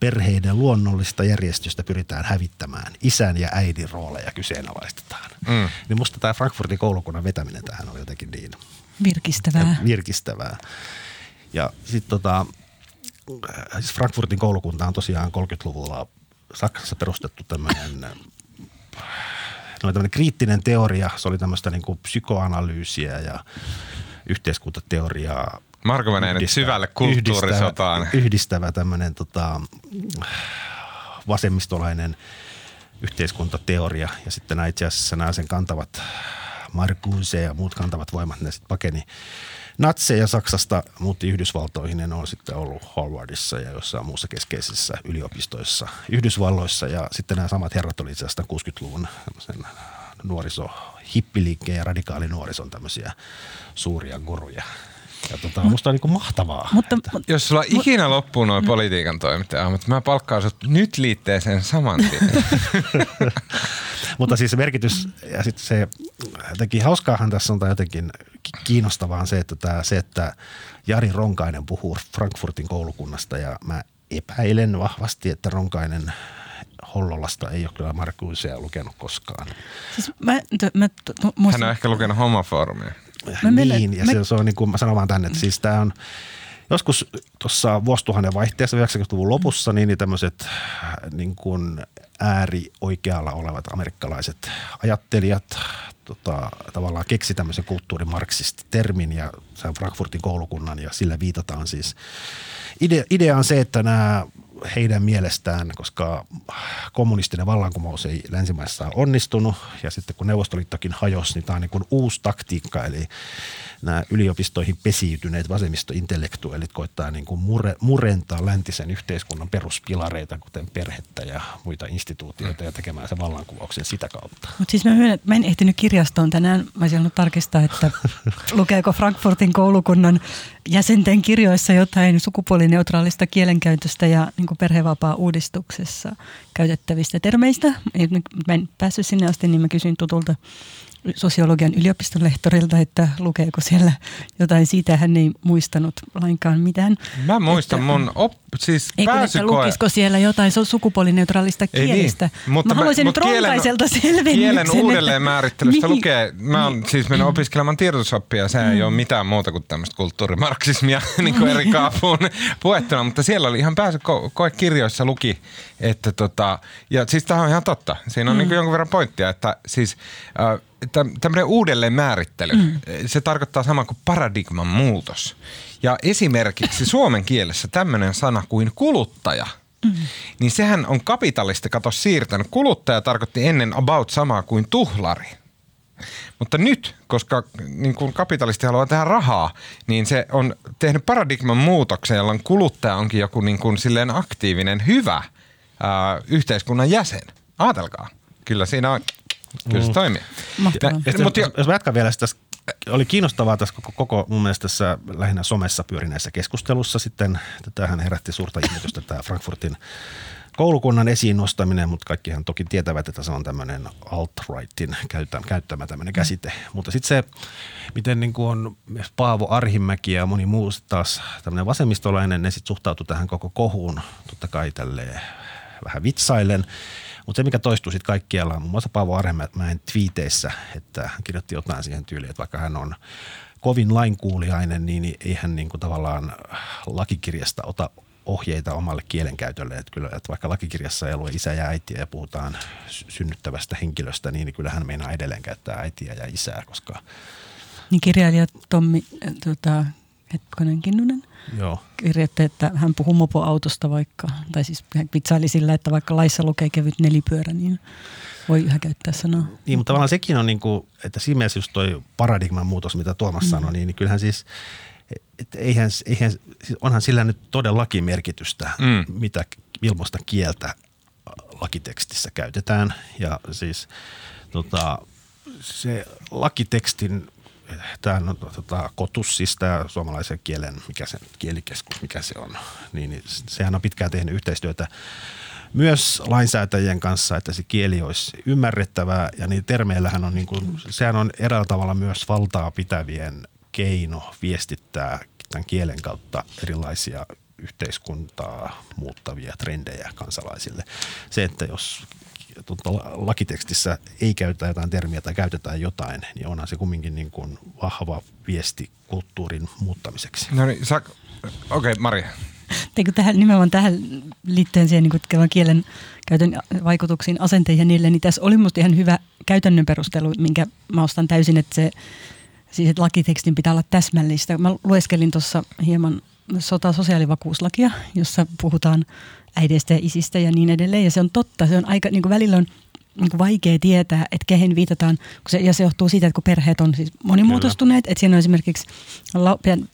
Perheiden luonnollista järjestystä pyritään hävittämään. Isän ja äidin rooleja kyseenalaistetaan. Mm. Niin musta tämä Frankfurtin koulukunnan vetäminen tähän on jotenkin niin virkistävää. virkistävää. Ja sitten tota, siis Frankfurtin koulukunta on tosiaan 30-luvulla Saksassa perustettu tämmöinen tämmöinen kriittinen teoria. Se oli tämmöistä niin kuin psykoanalyysiä ja yhteiskuntateoriaa. Marko menee nyt syvälle kulttuurisotaan. Yhdistävä, yhdistävä tämmöinen tota, vasemmistolainen yhteiskuntateoria. Ja sitten nämä itse asiassa nämä sen kantavat Marcuse ja muut kantavat voimat, ne sitten pakeni natseja Saksasta muutti Yhdysvaltoihin ja ne on sitten ollut Harvardissa ja jossain muussa keskeisissä yliopistoissa Yhdysvalloissa. Ja sitten nämä samat herrat oli itse asiassa 60-luvun nuoriso, hippiliikkeen ja radikaali nuorison tämmöisiä suuria guruja. Ja tota, musta on niin mahtavaa. Mutta, että... Jos sulla ikinä loppuu noin politiikan toimittaja, mutta mä palkkaan sut nyt liitteeseen saman tien. [LAUGHS] mutta siis se merkitys ja sitten se jotenkin hauskaahan tässä on tai jotenkin kiinnostavaa se, että, tämä, se, että Jari Ronkainen puhuu Frankfurtin koulukunnasta ja mä epäilen vahvasti, että Ronkainen Hollolasta ei ole kyllä Markuisia lukenut koskaan. Siis mä, t- mä, t- musta... Hän on ehkä lukenut homofoorumia. Mä niin, ja mä... se, se on niin kuin mä sanon vaan tänne, että siis tämä on joskus tuossa vuosituhannen vaihteessa 90-luvun lopussa, niin, niin tämmöiset niin kuin äärioikealla olevat amerikkalaiset ajattelijat tota, tavallaan keksi tämmöisen kulttuurimarksisti-termin ja se on Frankfurtin koulukunnan ja sillä viitataan siis. Idea, idea on se, että nämä heidän mielestään, koska kommunistinen vallankumous ei länsimaissa onnistunut ja sitten kun Neuvostoliittokin hajosi, niin tämä on niin kuin uusi taktiikka, eli nämä yliopistoihin pesiytyneet vasemmistointellektuellit koittaa niin kuin mure, murentaa läntisen yhteiskunnan peruspilareita, kuten perhettä ja muita instituutioita ja tekemään sen vallankumouksen sitä kautta. Mutta siis mä myönnän, mä en ehtinyt kirjastoon tänään. Mä olisin tarkistaa, että [LAUGHS] lukeeko Frankfurtin koulukunnan jäsenten kirjoissa jotain sukupuolineutraalista kielenkäytöstä ja niin perhevapaa-uudistuksessa käytettävistä termeistä. Mä en päässyt sinne asti, niin mä kysyin tutulta sosiologian yliopistonlehtorilta, että lukeeko siellä jotain siitä. Hän ei muistanut lainkaan mitään. Mä muistan että, mun op, siis ei pääsykoe... Lukisiko siellä jotain sukupuolineutraalista kielestä. Niin, mutta mä haluaisin mä, nyt ronkaiselta selvennyksen. Kielen uudelleen määrittelystä niin. lukee. Mä oon siis mennyt [CLEARS THROAT] opiskelemaan tiedotusoppia. Se mm. ei ole mitään muuta kuin tämmöistä kulttuurimarksismia [LAUGHS] niin kuin eri kaapuun puettuna. Mutta siellä oli ihan pääsykoekirjoissa luki, että tota, ja siis tämä on ihan totta. Siinä on mm. niin kuin jonkun verran pointtia, että siis äh, tämmöinen uudelleen määrittely, mm. se tarkoittaa sama kuin paradigman muutos. Ja esimerkiksi suomen kielessä tämmöinen sana kuin kuluttaja, mm. niin sehän on kapitalista kato siirtänyt. Kuluttaja tarkoitti ennen about samaa kuin tuhlari. Mutta nyt, koska niin kuin kapitalisti haluaa tehdä rahaa, niin se on tehnyt paradigman muutoksen, jolloin kuluttaja onkin joku niin kuin silleen aktiivinen, hyvä ää, yhteiskunnan jäsen. Aatelkaa. Kyllä siinä on Kyllä se mm. toimii. Mahtavaa. Ja, ja, mutta jos, jos mä jatkan vielä sitä, oli kiinnostavaa tässä koko, koko mun mielestä tässä lähinnä somessa pyörineessä keskustelussa sitten, tähän herätti suurta ihmetystä tämä Frankfurtin koulukunnan esiin nostaminen, mutta kaikkihan toki tietävät, että se on tämmöinen alt-rightin käyttämä tämmöinen käsite. Mutta sitten se, miten niin kuin on Paavo Arhimäki ja moni muu taas tämmöinen vasemmistolainen, ne sitten suhtautui tähän koko kohuun totta kai tälleen vähän vitsailen. Mutta se, mikä toistuu sitten kaikkialla, muun muassa Paavo Arhemäen twiiteissä, että hän kirjoitti jotain siihen tyyliin, että vaikka hän on kovin lainkuuliainen, niin eihän niin kuin tavallaan lakikirjasta ota ohjeita omalle kielenkäytölle. Että kyllä, että vaikka lakikirjassa ei ole isä ja äitiä ja puhutaan synnyttävästä henkilöstä, niin kyllä hän meinaa edelleen käyttää äitiä ja isää, koska... Niin kirjailija Tommi äh, tota, Hetkonen Kinnunen Joo. kirjoitti, että hän puhuu mopoautosta vaikka, tai siis hän vitsaili sillä, että vaikka laissa lukee kevyt nelipyörä, niin voi yhä käyttää sanaa. Niin, mutta tavallaan sekin on niin kuin, että siinä mielessä just toi paradigman muutos, mitä Tuomas mm. sanoi, niin, niin kyllähän siis, että eihän, eihän, siis onhan sillä nyt todellakin merkitystä, mm. mitä ilmoista kieltä lakitekstissä käytetään. Ja siis tota, se lakitekstin tämä on tota, kotussista ja suomalaisen kielen, mikä se kielikeskus, mikä se on, niin, niin sehän on pitkään tehnyt yhteistyötä myös lainsäätäjien kanssa, että se kieli olisi ymmärrettävää ja niin termeillähän on, niin kuin, sehän on eräällä tavalla myös valtaa pitävien keino viestittää tämän kielen kautta erilaisia yhteiskuntaa muuttavia trendejä kansalaisille. Se, että jos lakitekstissä ei käytetä jotain termiä tai käytetään jotain, niin onhan se kumminkin niin kuin vahva viesti kulttuurin muuttamiseksi. No niin, okei okay, Maria. Teikö tähän, nimenomaan tähän liittyen siihen niin kielen käytön vaikutuksiin, asenteihin ja niille, niin tässä oli minusta ihan hyvä käytännön perustelu, minkä mä ostan täysin, että se siis että lakitekstin pitää olla täsmällistä. Mä lueskelin tuossa hieman sota- sosiaalivakuuslakia, jossa puhutaan äideistä ja isistä ja niin edelleen. Ja se on totta, se on aika, niin kuin välillä on niin kuin vaikea tietää, että kehen viitataan, kun se, ja se johtuu siitä, että kun perheet on siis monimuotoistuneet, että siinä on esimerkiksi,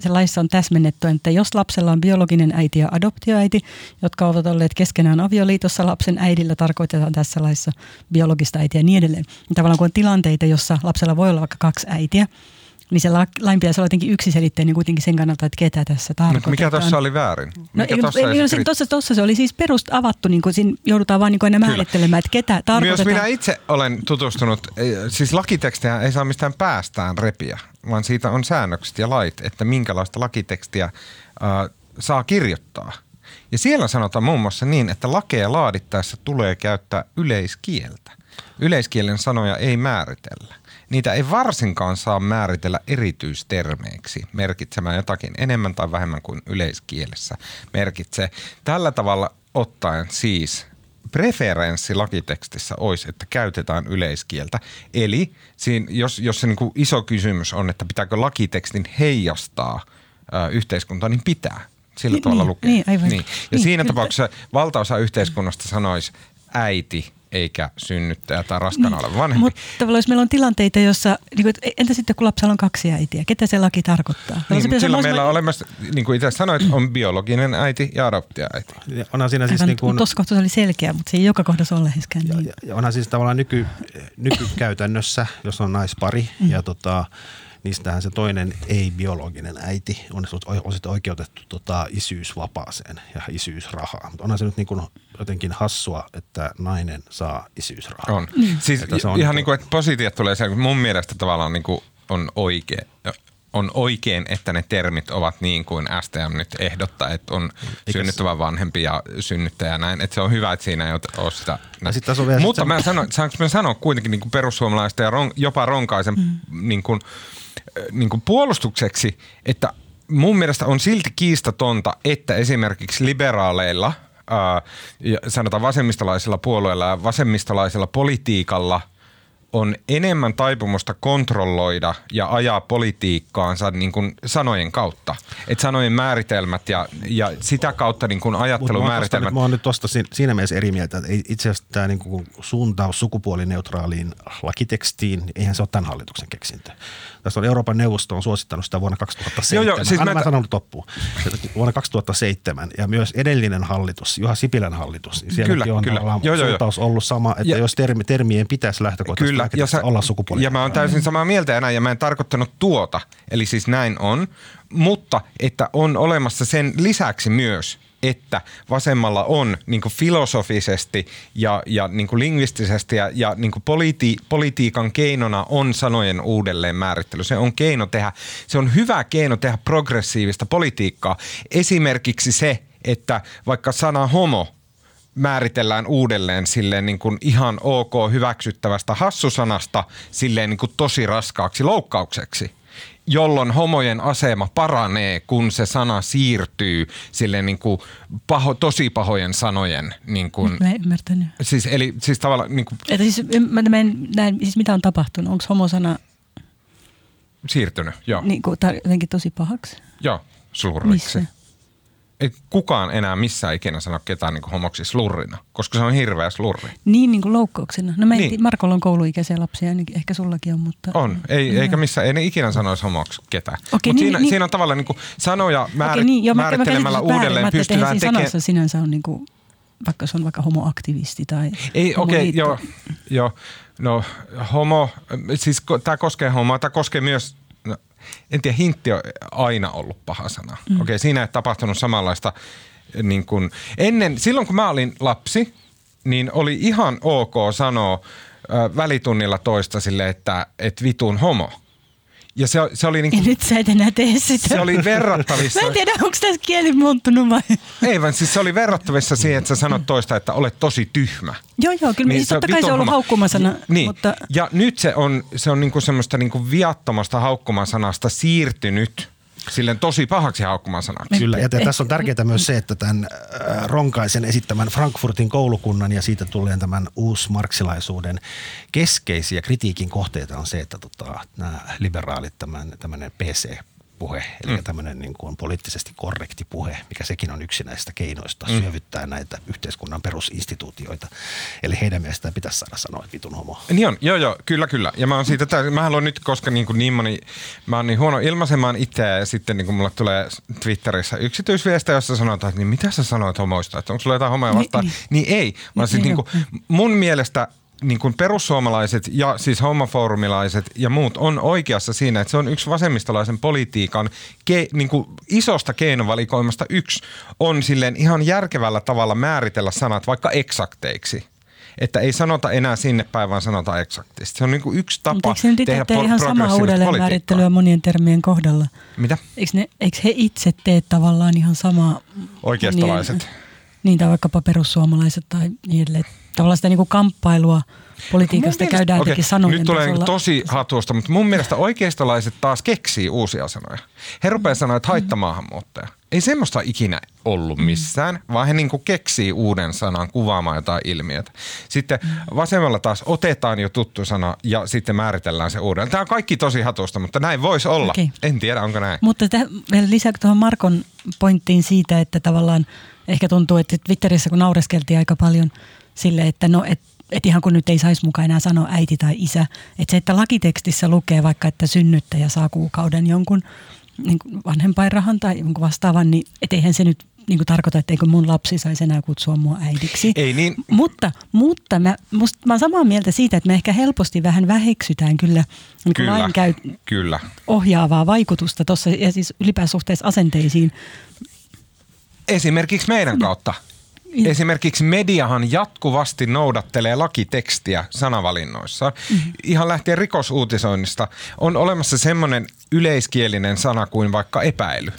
se laissa on täsmennetty, että jos lapsella on biologinen äiti ja adoptioäiti, jotka ovat olleet keskenään avioliitossa, lapsen äidillä tarkoitetaan tässä laissa biologista äitiä ja niin edelleen. Tavallaan kun on tilanteita, jossa lapsella voi olla vaikka kaksi äitiä, niin se lain pitäisi olla jotenkin yksiselitteinen kuitenkin sen kannalta, että ketä tässä tarkoitetaan. Mikä tuossa oli väärin? No, mikä no, ei, ei, tossa, tossa se oli siis perust avattu, niin kuin siinä joudutaan vaan niin kuin aina määrittelemään, että ketä tarkoitetaan. Myös minä itse olen tutustunut, siis lakitekstiä ei saa mistään päästään repiä, vaan siitä on säännökset ja lait, että minkälaista lakitekstiä äh, saa kirjoittaa. Ja siellä sanotaan muun muassa niin, että lakeja laadittaessa tulee käyttää yleiskieltä. Yleiskielen sanoja ei määritellä niitä ei varsinkaan saa määritellä erityistermeiksi merkitsemään jotakin enemmän tai vähemmän kuin yleiskielessä merkitsee. Tällä tavalla ottaen siis preferenssi lakitekstissä olisi, että käytetään yleiskieltä. Eli siinä, jos, jos se niin kuin iso kysymys on, että pitääkö lakitekstin heijastaa ö, yhteiskuntaa, niin pitää sillä niin, tavalla niin, lukea. Niin, aivan. Niin. Ja niin, siinä kyllä. tapauksessa valtaosa yhteiskunnasta sanoisi äiti eikä synnyttäjä tai raskana niin. oleva vanhempi. Mutta tavallaan jos meillä on tilanteita, jossa, niin kuin, entä sitten kun lapsella on kaksi äitiä, ketä se laki tarkoittaa? Niin, se silloin meillä on olemassa, niin kuin itse sanoit, on biologinen äiti ja adoptioäiti. Ja onhan siinä siis niin kuin... Tuossa kohtaa oli selkeä, mutta se ei joka kohdassa ole läheskään niin. Ja, ja onhan siis tavallaan nyky, nykykäytännössä, jos on naispari mm. ja tota, niistähän se toinen ei-biologinen äiti on, on sitten oikeutettu tota, isyysvapaaseen ja isyysrahaan. Mutta onhan se nyt niin kuin jotenkin hassua, että nainen saa isyysrahaa. On. Mm. Siis että se on ihan niin kuin, että positiot tulee se, mun mielestä tavallaan niin kuin on oikein, on oikein, että ne termit ovat niin kuin STM nyt ehdottaa, että on synnyttävä vanhempi ja synnyttäjä näin. Että se on hyvä, että siinä ei ole sitä. Mutta mä sanon, saanko mä sanoa kuitenkin niin kuin perussuomalaista ja ron, jopa ronkaisen mm. niin kuin, niin kuin puolustukseksi, että mun mielestä on silti kiistatonta, että esimerkiksi liberaaleilla, ää, sanotaan vasemmistolaisilla puolueilla ja vasemmistolaisella politiikalla – on enemmän taipumusta kontrolloida ja ajaa politiikkaansa niin kuin sanojen kautta. Että sanojen määritelmät ja, ja sitä kautta niin kuin ajattelumääritelmät. Mä oon nyt tuosta siinä mielessä eri mieltä, että itse asiassa tämä niin kuin suuntaus sukupuolineutraaliin lakitekstiin, eihän se ole tämän hallituksen keksintö. Tässä on Euroopan neuvosto on suosittanut sitä vuonna 2007. Joo, joo, siis Anna mä, mä sanon loppuun. Vuonna 2007 ja myös edellinen hallitus, Juha Sipilän hallitus, niin sielläkin kyllä, on kyllä. Joo, suuntaus joo, ollut sama, että ja, jos termi, termien pitäisi lähtökohtaisesti kyllä, ja sä, olla sukupuoli. Ja mä oon täysin samaa mieltä näin, ja mä en tarkoittanut tuota, eli siis näin on, mutta että on olemassa sen lisäksi myös – että vasemmalla on niin filosofisesti ja, ja niin lingvistisesti ja, ja niin politi- politiikan keinona on sanojen uudelleen määrittely. Se on keino tehdä, se on hyvä keino tehdä progressiivista politiikkaa. Esimerkiksi se, että vaikka sana homo määritellään uudelleen silleen niin kuin ihan ok hyväksyttävästä hassusanasta silleen niin kuin tosi raskaaksi loukkaukseksi – jolloin homojen asema paranee, kun se sana siirtyy sille niin kuin paho, tosi pahojen sanojen. Niin kuin, Mä en ymmärtänyt. siis, eli siis tavallaan niin kuin Että siis, mä, mä en näe, siis mitä on tapahtunut? Onko homosana siirtynyt, joo, niin kuin, tar- jotenkin tosi pahaksi? joo slurriksi. Missä? Ei kukaan enää missään ikinä sano ketään niin homoksi slurrina, koska se on hirveä slurri. Niin, niin kuin loukkauksena. No mä en Niin. niin. Markolla on kouluikäisiä lapsia, niin ehkä sullakin on, mutta... On, ei, Joo. eikä missään, ei ne ikinä sanoisi homoksi ketään. Mutta niin, siinä, niin. siinä on tavallaan niin kuin sanoja määr, Okei, niin, joo, mä, mä määrittelemällä väärin. Mä uudelleen eihän pystytään tekemään. sanassa sinänsä on niin kuin, vaikka se on vaikka homoaktivisti tai Ei, okei, okay, joo, joo. No, homo, siis tämä koskee homoa, tämä koskee myös, no, en tiedä, hintti on aina ollut paha sana. Mm. Okei, okay, siinä ei tapahtunut samanlaista, niin kuin, ennen, silloin kun mä olin lapsi, niin oli ihan ok sanoa ö, välitunnilla toista sille, että et vitun homo. Ja se, se oli niin Ja kuin, nyt sä et enää tee sitä. se oli verrattavissa. Mä en tiedä, onko tässä kieli muuttunut vai? Ei vaan siis se oli verrattavissa siihen, että sä sanot toista, että olet tosi tyhmä. joo, joo, kyllä. Niin, siis totta kai se on ollut haukkumasana, Niin. mutta Ja nyt se on, se on niinku semmoista niinku viattomasta haukkumasanasta siirtynyt silleen tosi pahaksi haukkumasanaksi. Kyllä, ja tässä on tärkeää myös se, että tämän äh, Ronkaisen esittämän Frankfurtin koulukunnan ja siitä tulleen tämän uusmarksilaisuuden keskeisiä kritiikin kohteita on se, että tota, nämä liberaalit, tämän, tämmöinen PC puhe, eli mm. tämmöinen niin kuin poliittisesti korrekti puhe, mikä sekin on yksi näistä keinoista mm. syövyttää näitä yhteiskunnan perusinstituutioita. Eli heidän mielestään pitäisi saada sanoa, että vitun homo. Niin on, joo joo, kyllä kyllä. Ja mä oon siitä täysin, mä haluan nyt, koska niin, kuin niin moni, mä oon niin huono ilmaisemaan itseä ja sitten niin kuin mulle tulee Twitterissä yksityisviestejä, jossa sanotaan, että niin mitä sä sanoit homoista, että onko sulla jotain homoja Niin, vastaan? niin. Niin, niin ei, vaan siis Niin, niin kuin, mun mielestä niin kuin perussuomalaiset ja siis homofoorumilaiset ja muut on oikeassa siinä, että se on yksi vasemmistolaisen politiikan ke, niin kuin isosta keinovalikoimasta yksi on silleen ihan järkevällä tavalla määritellä sanat vaikka eksakteiksi. Että ei sanota enää sinne päin, vaan sanotaan eksaktisti. Se on niin kuin yksi tapa mutta eikö tehdä pro- ihan samaa progressiivista uudelleen politiikkaa. määrittelyä monien termien kohdalla? Mitä? Eikö, ne, eikö he itse tee tavallaan ihan samaa? Oikeistolaiset. Niin, niin, tai vaikkapa perussuomalaiset tai niin edelleen. Tavallaan sitä niin kuin kamppailua politiikasta Mun käydään jotenkin sanojen Nyt tulee tasolla. tosi hatusta, mutta mun mielestä oikeistolaiset taas keksii uusia sanoja. He rupeaa sanoa, että haittamaahanmuuttaja. Ei semmoista ikinä ollut missään, vaan he niinku keksii uuden sanan kuvaamaan jotain ilmiötä. Sitten vasemmalla taas otetaan jo tuttu sana ja sitten määritellään se uuden. Tämä on kaikki tosi hatusta, mutta näin voisi olla. Okei. En tiedä, onko näin. Mutta täh, vielä lisää tuohon Markon pointtiin siitä, että tavallaan ehkä tuntuu, että Twitterissä kun naureskeltiin aika paljon sille, että no, et, et ihan kun nyt ei saisi mukaan enää sanoa äiti tai isä, että se, että lakitekstissä lukee vaikka, että synnyttäjä saa kuukauden jonkun niin kuin vanhempainrahan tai jonkun vastaavan, niin et eihän se nyt niin kuin tarkoita, että eikö mun lapsi saisi enää kutsua mua äidiksi. Ei niin. Mutta, mutta mä, musta, mä oon samaa mieltä siitä, että me ehkä helposti vähän väheksytään kyllä, niin Kyllä, lain käy, kyllä. ohjaavaa vaikutusta tuossa ja siis ylipäänsä suhteessa asenteisiin. Esimerkiksi meidän kautta. Esimerkiksi mediahan jatkuvasti noudattelee lakitekstiä sanavalinnoissaan. Mm-hmm. Ihan lähtien rikosuutisoinnista on olemassa semmoinen yleiskielinen sana kuin vaikka epäily.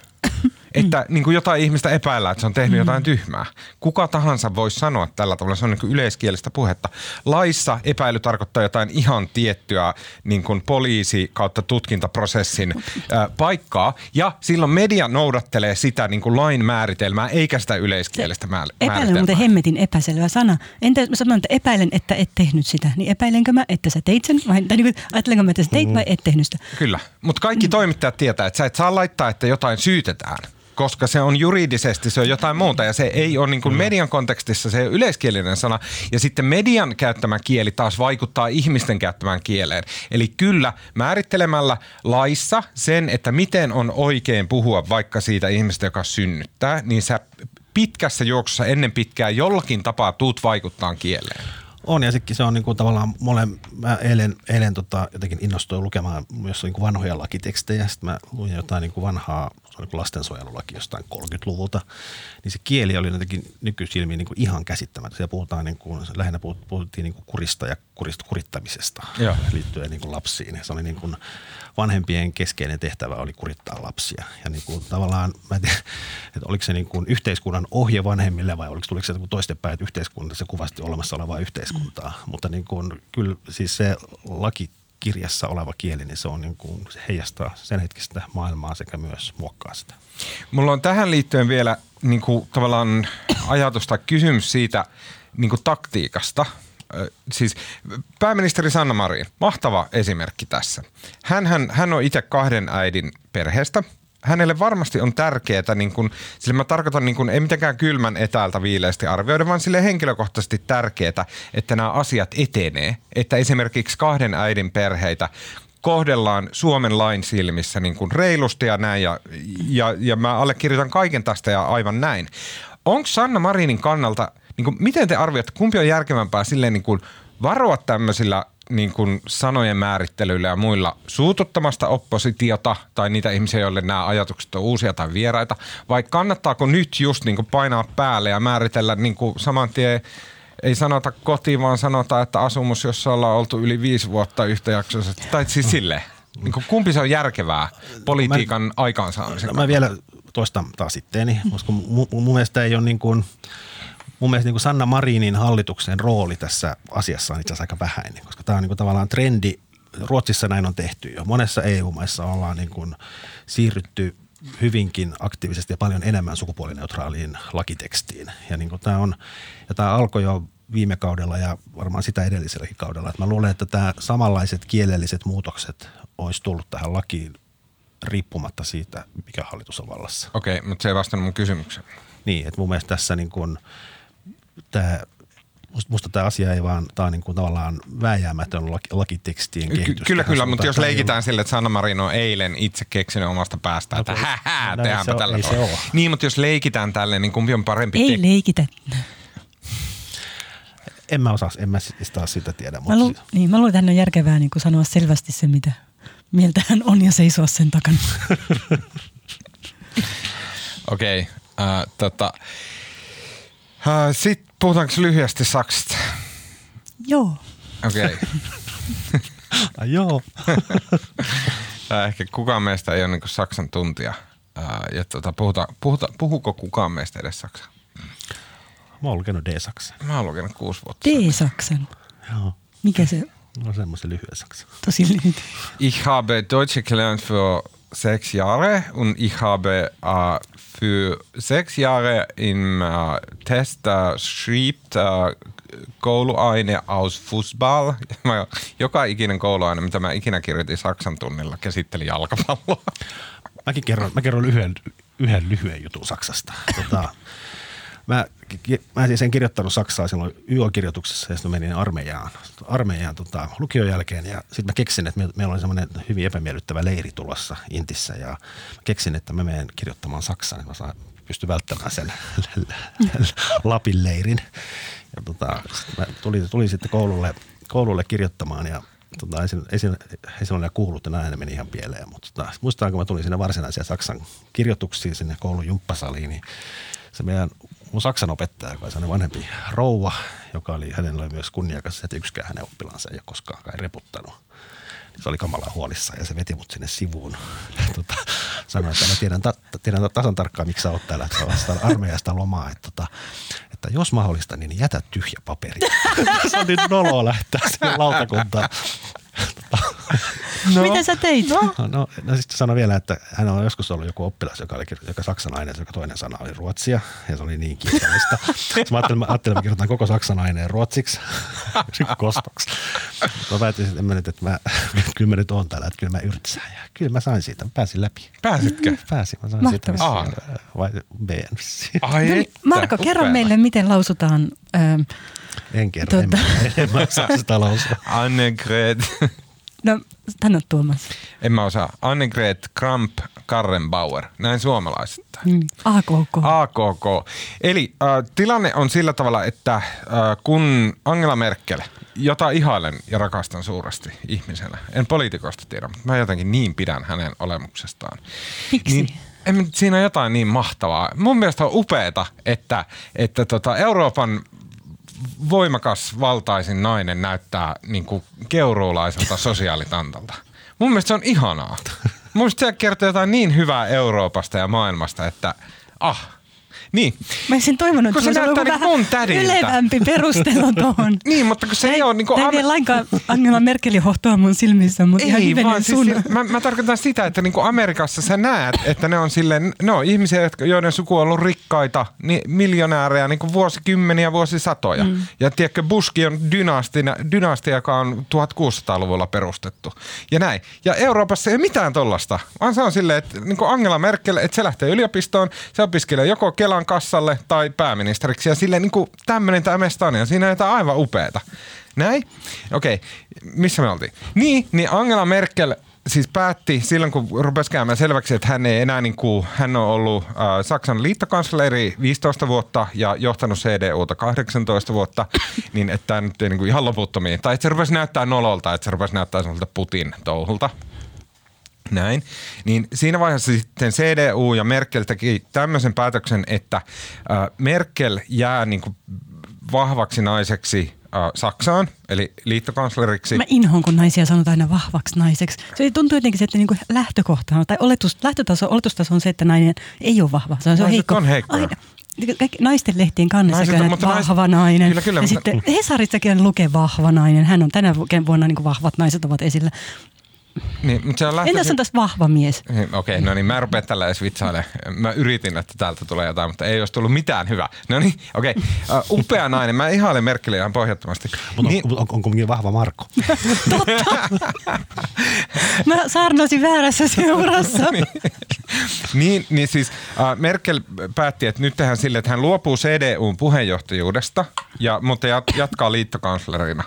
[COUGHS] Että niin kuin jotain ihmistä epäillään, että se on tehnyt mm-hmm. jotain tyhmää. Kuka tahansa voi sanoa tällä tavalla, se on niin kuin yleiskielistä puhetta. Laissa epäily tarkoittaa jotain ihan tiettyä niin kuin poliisi kautta tutkintaprosessin ää, paikkaa. Ja silloin media noudattelee sitä niin kuin lain määritelmää, eikä sitä yleiskielistä määr- Epäilen on määritelmää. muuten hemmetin epäselvä sana. Entä jos mä sanon, että epäilen, että et tehnyt sitä, niin epäilenkö mä, että sä teit sen? Vai, tai niin kuin, ajattelenko mä, että sä teit vai et tehnyt sitä? Kyllä, mutta kaikki mm. toimittajat tietää, että sä et saa laittaa, että jotain syytetään koska se on juridisesti, se on jotain muuta ja se ei ole niin kuin median kontekstissa, se ei ole yleiskielinen sana. Ja sitten median käyttämä kieli taas vaikuttaa ihmisten käyttämään kieleen. Eli kyllä määrittelemällä laissa sen, että miten on oikein puhua vaikka siitä ihmistä, joka synnyttää, niin sä pitkässä juoksussa ennen pitkää jollakin tapaa tuut vaikuttaa kieleen. On ja sekin se on niinku tavallaan mole, mä eilen, eilen tota, jotenkin innostuin lukemaan myös niinku vanhoja lakitekstejä. Sitten mä luin jotain niinku vanhaa, lastensuojelulaki jostain 30-luvulta. Niin se kieli oli jotenkin nykysilmiin niinku ihan käsittämättä. Siellä puhutaan niinku, lähinnä puhut- puhuttiin niinku kurista ja kurist, kurittamisesta Joo. liittyen niinku lapsiin. Se oli niinku vanhempien keskeinen tehtävä oli kurittaa lapsia. Ja niinku tavallaan, mä en tiedä, että oliko se niinku yhteiskunnan ohje vanhemmille vai oliko, tuliko se niinku toistepäin, että yhteiskunta se kuvasti olemassa olevaa yhteiskuntaa. Mm. Mutta niin kuin, kyllä siis se laki kirjassa oleva kieli, niin se, on niin kuin, se heijastaa sen hetkistä maailmaa sekä myös muokkaa sitä. Mulla on tähän liittyen vielä niin kuin, tavallaan ajatus tai kysymys siitä niin kuin taktiikasta. Siis pääministeri Sanna Marin, mahtava esimerkki tässä. Hän, hän, hän on itse kahden äidin perheestä. Hänelle varmasti on tärkeää, niin kun, sillä mä tarkoitan niin kun, ei mitenkään kylmän etäältä viileästi arvioida, vaan sille henkilökohtaisesti tärkeää, että nämä asiat etenee. Että esimerkiksi kahden äidin perheitä kohdellaan Suomen lain silmissä niin kuin reilusti ja näin, ja, ja, ja mä allekirjoitan kaiken tästä ja aivan näin. Onko Sanna Marinin kannalta, niin kuin, miten te arvioitte, kumpi on järkevämpää silleen niin kuin varoa tämmöisillä niin kuin sanojen määrittelyillä ja muilla suututtamasta oppositiota tai niitä ihmisiä, joille nämä ajatukset on uusia tai vieraita, vai kannattaako nyt just niin kuin painaa päälle ja määritellä niin kuin saman tien ei sanota koti, vaan sanotaan, että asumus, jossa ollaan oltu yli viisi vuotta yhtäjaksoisesti. Tai siis silleen. Niin kuin kumpi se on järkevää politiikan aikaansaamisen No, mä vielä toistan taas itteeni, koska mun, mun mielestä ei ole niin kuin, mun mielestä niin kuin Sanna Marinin hallituksen rooli tässä asiassa on itse asiassa aika vähäinen, koska tämä on niin kuin tavallaan trendi. Ruotsissa näin on tehty jo. Monessa EU-maissa ollaan niin kuin siirrytty hyvinkin aktiivisesti ja paljon enemmän sukupuolineutraaliin lakitekstiin. Ja, niin kuin tämä, on, ja tämä alkoi jo viime kaudella ja varmaan sitä edelliselläkin kaudella. Että mä luulen, että tämä samanlaiset kielelliset muutokset olisi tullut tähän lakiin riippumatta siitä, mikä hallitus on vallassa. Okei, mutta se ei vastannut mun kysymykseen. Niin, että mun mielestä tässä niin kuin, tämä, musta, musta tämä asia ei vaan, tämä on niin kuin tavallaan vääjäämätön laki, lakitekstien Ky- kehitys. kyllä, kyllä, suuntaan. mutta jos leikitään sille, että Sanna Marin on eilen itse keksinyt omasta päästään, että No, hähää, no, ei tehdäänpä tällä ei se tavalla. ole. Niin, mutta jos leikitään tälleen, niin kumpi on parempi Ei tek- leikitä. En mä osaa, en mä sit- taas sitä tiedä. Mä, Mutta lu, niin, mä luulen, että hän on järkevää niin kuin sanoa selvästi se, mitä mieltä hän on ja seisoa sen takana. [LAUGHS] Okei, okay, äh, tota, äh, sitten puhutaanko lyhyesti Saksasta? Joo. Okei. Okay. [LAUGHS] Ai joo. Tää [LAUGHS] ehkä kukaan meistä ei ole niin Saksan tuntija. Ää, ja tota, puhuta, puhuta, puhuko kukaan meistä edes Saksaa? Mä oon lukenut D-saksa. Mä oon lukenut kuusi vuotta. D-Saksan. Joo. Mikä se No semmoisen lyhyen saksa. tosi lyhyt? Ich habe Deutsch gelernt für sechs Jahre und ich habe äh, für sechs Jahre im äh, Test äh, schreibt äh, kouluaine aus Fußball. [LAUGHS] Mä, joka ikinen kouluaine, mitä mä ikinä kirjoitin Saksan tunnilla, käsitteli jalkapalloa. Mäkin kerron, mä kerron yhden, yhden lyhyen jutun Saksasta. Tota, [LAUGHS] mä, mä siis en kirjoittanut Saksaa silloin YO-kirjoituksessa ja sitten menin armeijaan, armeijaan tota, lukion jälkeen ja sitten mä keksin, että me, meillä oli semmoinen hyvin epämiellyttävä leiri tulossa Intissä ja mä keksin, että mä menen kirjoittamaan Saksaan, niin mä saan pysty välttämään sen [LAUGHS] Lapin leirin. Ja tota, sit mä tulin, tulin sitten koululle, koululle kirjoittamaan ja tota, ei, ei, ei silloin enää kuullut, että näin meni ihan pieleen. Mutta tota, muistan, kun mä tulin sinne varsinaisia Saksan kirjoituksiin sinne koulun jumppasaliin, niin se meidän mun Saksan opettaja, joka oli vanhempi rouva, joka oli, hänellä oli myös kunniakas, että yksikään hänen oppilaansa ei ole koskaan kai reputtanut. Se oli kamalaa huolissa ja se veti mut sinne sivuun. [LAUGHS] Tota, sanoi, että mä tiedän, ta- tiedän tasan tarkkaan, miksi sä oot täällä, että sä vastaan armeijasta lomaa. Että, tota, että jos mahdollista, niin jätä tyhjä paperi. [LAUGHS] se on niin noloa lähteä sinne lautakuntaan. [LAUGHS] No. Mitä sä teit? No. No, no, no sitten sano vielä, että hän on joskus ollut joku oppilas, joka oli joka saksan aineessa, joka toinen sana oli ruotsia, ja se oli niin kiusallista. [LAUGHS] Sitten mä ajattelin, mä ajattelin, että mä kirjoitan koko saksan aineen ruotsiksi, [LAUGHS] kostoksi. Mä päätin, että mä nyt, että mä, kyllä mä nyt oon täällä, että kyllä mä yrtsään. Ja kyllä mä sain siitä, mä pääsin läpi. Pääsitkö? Pääsin, mä sain Mahtavaa. siitä vissiin, vai B. Ai No että, Marko, kerro meille, miten lausutaan. Ähm, En kerro, en, Tota. mä- en mä osaa sitä lausua. [LAUGHS] Annegret. no, tänne Tuomas. En mä osaa. Annegret Kramp Karrenbauer. Näin suomalaisittain. Mm. AKK. AKK. Eli äh, tilanne on sillä tavalla, että äh, kun Angela Merkel, jota ihailen ja rakastan suuresti ihmisenä, en poliitikosta tiedä, mutta mä jotenkin niin pidän hänen olemuksestaan. Miksi? Niin, en, mä- siinä on jotain niin mahtavaa. Mun mielestä on upeeta, että, että tota Euroopan voimakas valtaisin nainen näyttää niin kuin keuruulaiselta sosiaalitantalta. Mun mielestä se on ihanaa. Mun mielestä se kertoo jotain niin hyvää Euroopasta ja maailmasta, että ah, Niin. Mä olisin toivonut, Kun että se olisi ollut näyttää vähän niinku mun tädiltä. ylevämpi perustelu [LAUGHS] tuohon. Niin, mutta kun se ei ole niinku... Tämä ei Am- lainkaan Angela Merkelin hohtoa mun silmissä, mutta ihan Ei, hivenen vaan sun. siis, si- mä, mä tarkoitan sitä, että niinku Amerikassa sä näet, että ne on silleen, ne on ihmisiä, jotka, joiden suku on ollut rikkaita, niin miljonäärejä niinku vuosikymmeniä, vuosisatoja. Mm. Ja tiedätkö, Bushkin on dynastia, dynastia, joka on 1600-luvulla perustettu. Ja näin. Ja Euroopassa ei ole mitään tollasta, vaan se on silleen, että niinku Angela Merkel, että se lähtee yliopistoon, se opiskelee joko Kelan kassalle tai pääministeriksi ja silleen niinku tämmöinen tämä mesta on, ja siinä on jotain aivan upeeta. Näin? Okei, okay. missä me oltiin? Niin, niin Angela Merkel siis päätti silloin, kun rupesi käymään selväksi, että hän ei enää niin kuin, hän on ollut äh, Saksan liittokansleri 15 vuotta ja johtanut CDUta 18 vuotta, [COUGHS] niin että tämä nyt ei niin kuin ihan loputtomiin. Tai että se rupesi näyttää nololta, että se rupesi näyttää semmoilta Putin touhulta. Näin. Niin siinä vaiheessa sitten CDU ja Merkel teki tämmöisen päätöksen, että äh, Merkel jää niin kuin vahvaksi naiseksi äh, Saksaan, eli liittokansleriksi. Mä inhoon, kun naisia sanotaan aina vahvaksi naiseksi. Se tuntuu jotenkin, se, että niinku lähtökohta on, tai oletus, lähtötaso, oletustaso on se, että nainen ei ole vahva. Se on, se on heikko. on heikkoja. Aina. Kaikki naisten lehtien kannessa Naiset on- vahva nainen. Kyllä, kyllä, ja mutta- sitten Hesarissakin lukee vahva nainen. Hän on tänä vuonna niin kuin vahvat naiset ovat esillä. Niin, mutta se on lähtöisin- Entäs on tässä vahva mies? Niin, Okei, okay, no niin, mä en rupea tällä edes vitsailemaan. Mä yritin, että täältä tulee jotain, mutta ei olisi tullut mitään hyvää. No niin, okei. Okay. Uh, upea nainen. Mä ihailen Merkeliä ihan pohjattomasti. Mutta Niin, on, on, on kuitenkin vahva Marko. [LAUGHS] Mä saarnasin väärässä seurassa. [LAUGHS] niin, niin siis uh, Merkel päätti, että nyt tehdään sille, että hän luopuu CDUn puheenjohtajuudesta, ja, mutta jat, jatkaa liittokanslerina.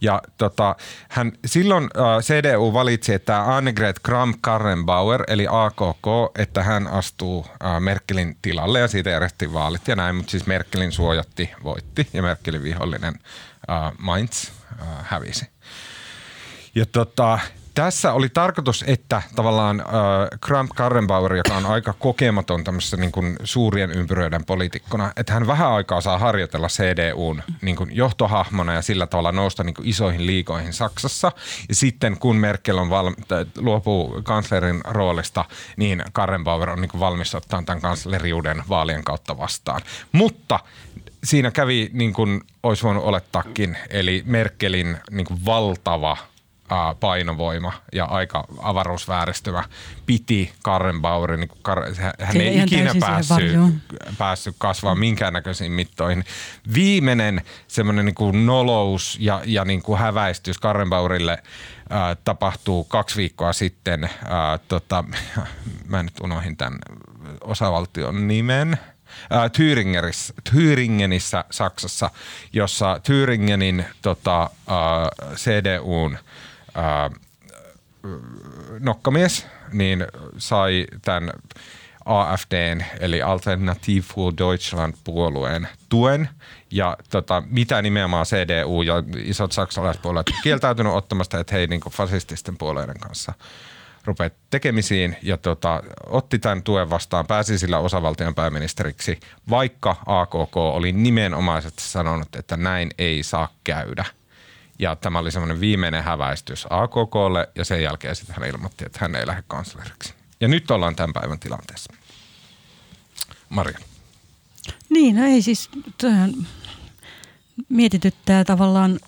Ja tota, hän, silloin uh, CDU valitsi, että Annegret Kramp-Karrenbauer, eli AKK, että hän astuu Merkelin tilalle, ja siitä järjestettiin vaalit ja näin, mutta siis Merkelin suojatti voitti, ja Merkelin vihollinen Mainz hävisi. Ja tota, tässä oli tarkoitus, että tavallaan äh, Kramp Karrenbauer, joka on aika kokematon tämmöisessä niin kuin suurien ympyröiden poliitikkona, että hän vähän aikaa saa harjoitella CDUn niin kuin johtohahmona ja sillä tavalla nousta niin kuin isoihin liikoihin Saksassa. Ja sitten kun Merkel on valmi- luopuu kanslerin roolista, niin Karrenbauer on niin kuin valmis ottaa tämän kansleriuden vaalien kautta vastaan. Mutta siinä kävi niin kuin olisi voinut olettaakin, eli Merkelin niin kuin valtava painovoima ja aika avaruusvääristymä piti Karrenbauerin, niin Kar- hän ei ikinä päässyt, päässyt kasvaa minkäännäköisiin mittoihin. Viimeinen semmoinen niin kuin nolous ja, ja niin kuin häväistys Karrenbauerille ää, tapahtuu kaksi viikkoa sitten. Ää, tota, [LAUGHS] mä nyt unohin tämän osavaltion nimen. Thüringerissä, Thüringenissä Saksassa, jossa Thüringenin tota, ää, CDUn ää, nokkamies niin sai tämän AFDn eli Alternative for Deutschland puolueen tuen ja tota, mitä nimenomaan CDU ja isot saksalaispuolueet kieltäytynyt ottamasta, että hei niin fasististen puolueiden kanssa rupeat tekemisiin ja tota, otti tämän tuen vastaan, pääsi sillä osavaltion pääministeriksi, vaikka AKK oli nimenomaisesti sanonut, että näin ei saa käydä. Ja tämä oli semmoinen viimeinen häväistys AKKlle ja sen jälkeen sitten hän ilmoitti, että hän ei lähde kansleriksi. Ja nyt ollaan tämän päivän tilanteessa. Maria. Niin, no ei siis, tähän mietityttää tavallaan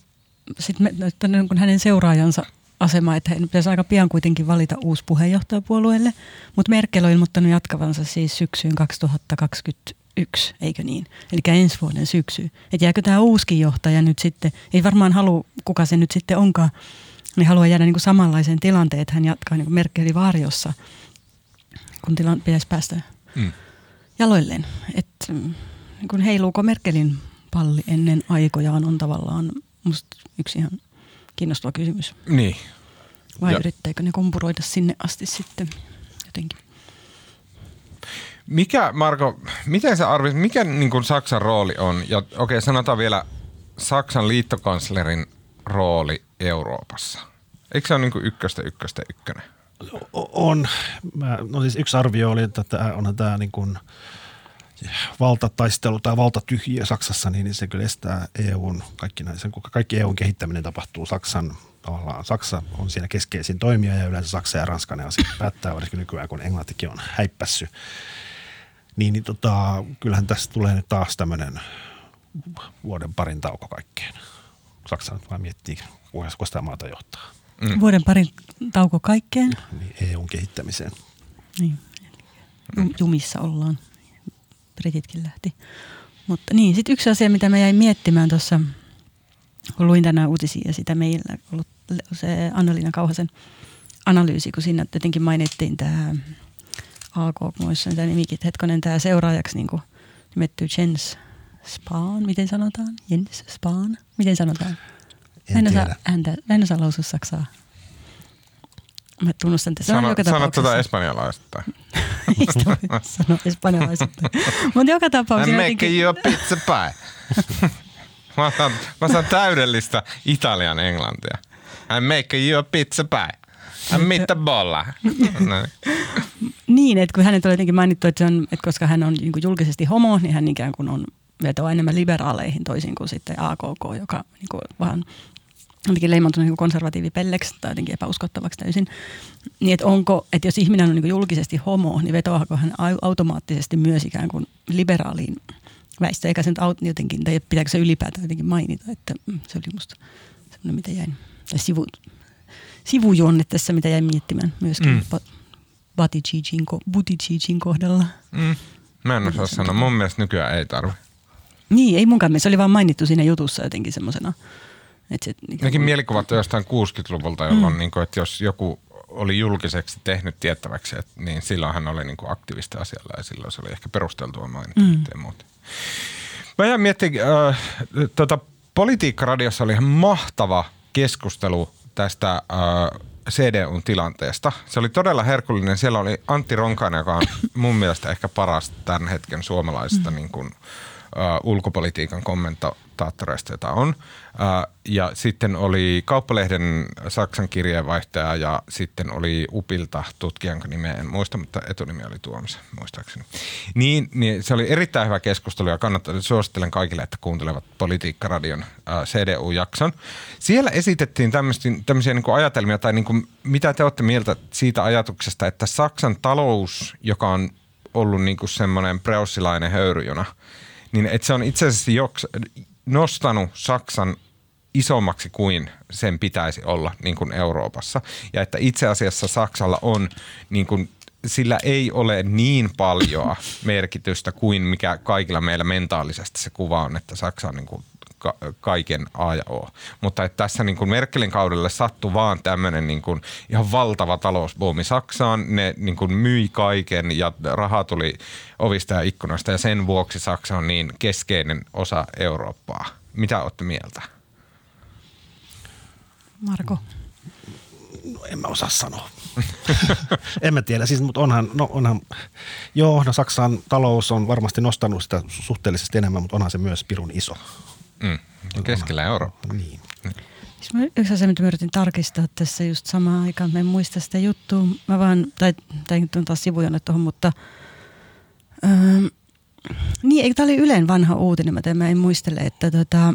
sit me, että kuin hänen seuraajansa asema, että hän pitäisi aika pian kuitenkin valita uusi puheenjohtaja puolueelle, mutta Merkel on ilmoittanut jatkavansa siis syksyyn 2021, eikö niin? Eli ensi vuoden syksy. Että jääkö tämä uuskin johtaja nyt sitten, ei varmaan halua, kuka se nyt sitten onkaan, niin haluaa jäädä niin kuin samanlaiseen tilanteen, että hän jatkaa niin kuin Merkelin varjossa, kun tilan pitäisi päästä Mm. jaloilleen. Että mm, niin kun heiluuko Merkelin palli ennen aikojaan on tavallaan musta yksi ihan kiinnostava kysymys. Niin. Vai Ja- yrittääkö ne kompuroida sinne asti sitten jotenkin? Mikä, Marko, miten sä arvioit, mikä niin kuin Saksan rooli on? Ja okei, okay, sanotaan vielä Saksan liittokanslerin rooli Euroopassa. Eikö se ole niin kuin ykköstä, ykköstä, ykkönen? On. Mä, no siis yksi arvio oli, että tämä, onhan tämä niin kuin valtataistelu tai valtatyhjiö Saksassa, niin se kyllä estää EUn, kaikki, näin, sen, kun kaikki EUn kehittäminen tapahtuu Saksan tavallaan. Saksa on siinä keskeisin toimija ja yleensä Saksa ja Ranska ne asiat päättää, varsinkin nykyään kun Englantikin on häippässy. Niin, niin tota, kyllähän tässä tulee nyt taas tämmöinen vuoden parin tauko kaikkeen. Saksa nyt vaan miettii, kuinka sitä maata johtaa. Mm. Vuoden parin tauko kaikkeen. Niin, EUn kehittämiseen. Niin, jumissa ollaan. Brititkin lähti. Mutta niin, sitten yksi asia, mitä mä jäin miettimään tuossa, kun luin tänään uutisia ja sitä meillä ollut se Annalina Kauhasen analyysi, kun siinä jotenkin mainittiin tämä AKK, muissa tämä nimikin, hetkonen tämä seuraajaksi niin kuin nimetty Jens Spahn, miten sanotaan? Jens Spahn, miten sanotaan? En mä en, tiedä. osaa, ääntä, mä en osaa lausua saksaa. Mä tunnustan, että se on Sano, joka sano tapauksessa. espanjalaista. [LAUGHS] Ei sitä voi [LAUGHS] sanoa espanjalaisesti. Mutta joka tapauksessa... I'm jotenkin- making you a pizza pie. [LAUGHS] mä, osaan, mä osaan täydellistä italian englantia. I'm making you a pizza pie. Meatballa. [LAUGHS] No, Niin, että kun hänet on jotenkin mainittu, että, on, että koska hän on niin julkisesti homo, niin hän ikään kuin on vetoa enemmän liberaaleihin toisin kuin sitten AKK, joka niin kuin vähän jotenkin leimantunut niin konservatiivipelleksi tai jotenkin epäuskottavaksi täysin. Niin, että onko, että jos ihminen on niin julkisesti homo, niin vetoaako hän au- automaattisesti myös ikään kuin liberaaliin väistöön, eikä se nyt aut- jotenkin, tai pitääkö se ylipäätään jotenkin mainita, että se oli musta semmoinen, mitä jäin, tai sivu, sivujuonne tässä, mitä jäin miettimään myöskin Mm. Buttigiegin, ko- Buttigiegin kohdalla. mm. Mä en osaa sanoa. Mun mielestä nykyään ei tarvi. Niin, ei munkaan mielestä. Se oli vaan mainittu siinä jutussa jotenkin semmoisena. Se, Nekin mielikuvat on jostain 60-luvulta, jolloin mm. niin kuin, että jos joku oli julkiseksi tehnyt tiettäväksi, että, niin silloin hän oli niin kuin aktiivista asialla ja silloin se oli ehkä perusteltua mainita mm. ja muuta. Mä jäin miettimään, äh, tota, Politiikka-radiossa oli ihan mahtava keskustelu tästä äh, CDUn tilanteesta. Se oli todella herkullinen. Siellä oli Antti Ronkainen, joka on mun mielestä ehkä paras tämän hetken suomalaisista mm. niin kuin, äh, ulkopolitiikan kommentaattoreista, jota on. Äh, ja sitten oli Kauppalehden Saksan kirjeenvaihtaja ja sitten oli Upilta tutkijan nimeä en muista, mutta etunimi oli Tuomas muistaakseni. Niin, niin se oli erittäin hyvä keskustelu ja kannattaa, suosittelen kaikille, että kuuntelevat Politiikka-radion äh, CDU-jakson. Siellä esitettiin tämmöisiä, tämmöisiä niin kuin ajatelmia tai niin kuin, mitä te olette mieltä siitä ajatuksesta, että Saksan talous, joka on ollut niin kuin semmoinen preussilainen höyryjuna, niin että se on itse asiassa joks, nostanut Saksan isommaksi kuin sen pitäisi olla niin kuin Euroopassa. Ja että itse asiassa Saksalla on, niin kuin, sillä ei ole niin paljon merkitystä kuin mikä kaikilla meillä mentaalisesti se kuva on, että Saksa on niin kuin ka- kaiken A ja O. Mutta että tässä niin kuin Merkelin kaudelle sattui vaan tämmöinen niin kuin ihan valtava talousbuumi Saksaan. Ne niin kuin myi kaiken ja raha tuli ovista ja ikkunoista ja sen vuoksi Saksa on niin keskeinen osa Eurooppaa. Mitä olette mieltä? Marko. No, en mä osaa sanoa. [LAUGHS] en mä tiedä, siis, mutta onhan, no, onhan, joo, no Saksan talous on varmasti nostanut sitä su- suhteellisesti enemmän, mutta onhan se myös pirun iso. Mm. Keskellä Eurooppaa. Niin. Siis Yksi asia, mitä mä yritin tarkistaa tässä just samaan aikaan, mä en muista sitä juttua, mä vaan, tai tämä nyt on taas sivujonne tuohon, mutta öö, niin, eikö tämä oli Ylen vanha uutinen, mä, mä en muistele, että tota,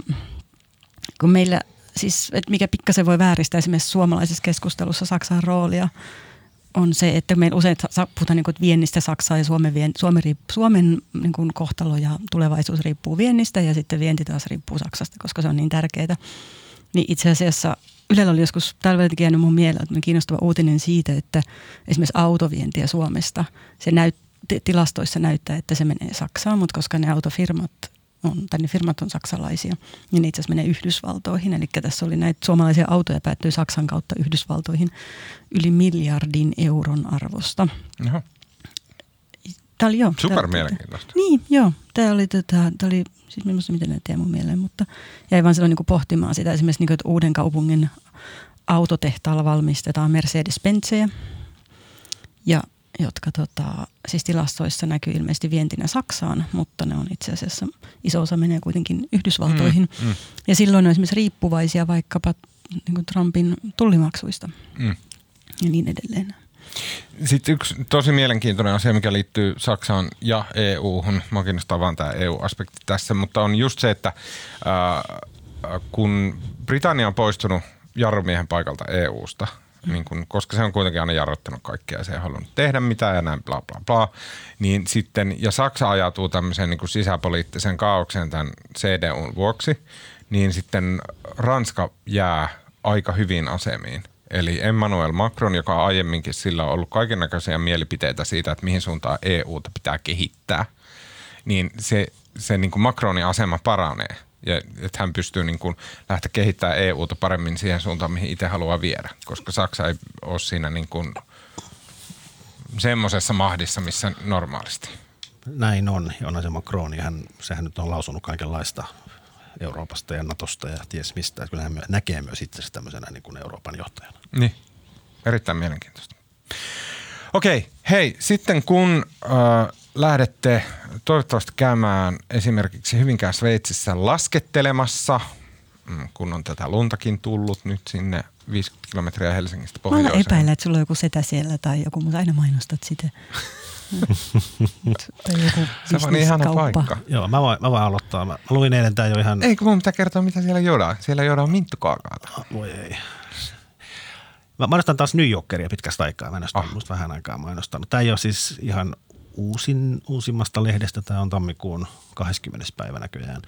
kun meillä, siis että mikä pikkasen voi vääristää esimerkiksi suomalaisessa keskustelussa Saksan roolia, on se, että meillä usein puhutaan niin viennistä Saksaan ja Suomen, vien, Suomen, Suomen niin kuin kohtalo ja tulevaisuus riippuu viennistä ja sitten vienti taas riippuu Saksasta, koska se on niin tärkeää. Niin itse asiassa Ylellä oli joskus tällä jäänyt mun mieleen, että kiinnostava uutinen siitä, että esimerkiksi autovientiä Suomesta, se näyt, ti- tilastoissa näyttää, että se menee Saksaan, mutta koska ne autofirmat on, tai ne firmat on saksalaisia, niin ne itse asiassa menee Yhdysvaltoihin. Eli tässä oli näitä suomalaisia autoja päättyy Saksan kautta Yhdysvaltoihin yli miljardin euron arvosta. Jaha. Tämä oli joo. Super mielenkiintoista. Niin, joo. Tämä oli, tota, tää oli siis minusta miten ne jäi mun mieleen, mutta jäi vaan silloin niin pohtimaan sitä esimerkiksi, niin kuin, että uuden kaupungin autotehtaalla valmistetaan Mercedes-Benzejä, ja jotka tota, siis tilastoissa näkyy ilmeisesti vientinä Saksaan, mutta ne on itse asiassa, iso osa menee kuitenkin Yhdysvaltoihin. Mm, mm. Ja silloin on esimerkiksi riippuvaisia vaikkapa niin kuin Trumpin tullimaksuista Mm. ja niin edelleen. Sitten yksi tosi mielenkiintoinen asia, mikä liittyy Saksaan ja EU-hun, mä kiinnostaa vaan tämä EU-aspekti tässä, mutta on just se, että ää, kun Britannia on poistunut jarrumiehen paikalta EU-sta, niin kun, koska se on kuitenkin aina jarruttanut kaikkea ja se ei halunnut tehdä mitään ja näin bla bla bla. Niin sitten, ja Saksa ajautuu tämmöiseen niin sisäpoliittisen kaaukseen tämän CDUn vuoksi, niin sitten Ranska jää aika hyvin asemiin. Eli Emmanuel Macron, joka aiemminkin sillä on ollut kaikenlaisia mielipiteitä siitä, että mihin suuntaan EUta pitää kehittää, niin se, se niin kuin Macronin asema paranee – ja että hän pystyy niin kuin lähteä kehittämään EUta paremmin siihen suuntaan, mihin itse haluaa viedä, koska Saksa ei ole siinä niin kuin semmoisessa mahdissa, missä normaalisti. Näin on. Onhan se Macron, hän, sehän nyt on lausunut kaikenlaista Euroopasta ja Natosta ja ties mistä. Kyllä hän näkee myös itse tämmöisenä niin kuin Euroopan johtajana. Niin, erittäin mielenkiintoista. Okei, hei, sitten kun äh, lähdette toivottavasti käymään esimerkiksi Hyvinkään Sveitsissä laskettelemassa, mm, kun on tätä luntakin tullut nyt sinne 50 kilometriä Helsingistä pohjoiseen. Mä epäillä, että sulla on joku setä siellä tai joku, mutta aina mainostat sitä. [LAUGHS] tai joku Se on ihana paikka. Joo, mä voin, mä voin aloittaa. Mä, mä luin eilen tää jo ihan... Ei, kun mun pitää kertoa, mitä siellä jodaa. Siellä jodaa minttukaakaata. Voi ei. Mä mainostan taas New Yorkeria pitkästä aikaa. Mä oh. musta vähän aikaa mainostanut. Tämä ei ole siis ihan uusin, uusimmasta lehdestä. Tämä on tammikuun 20. päivä näköjään.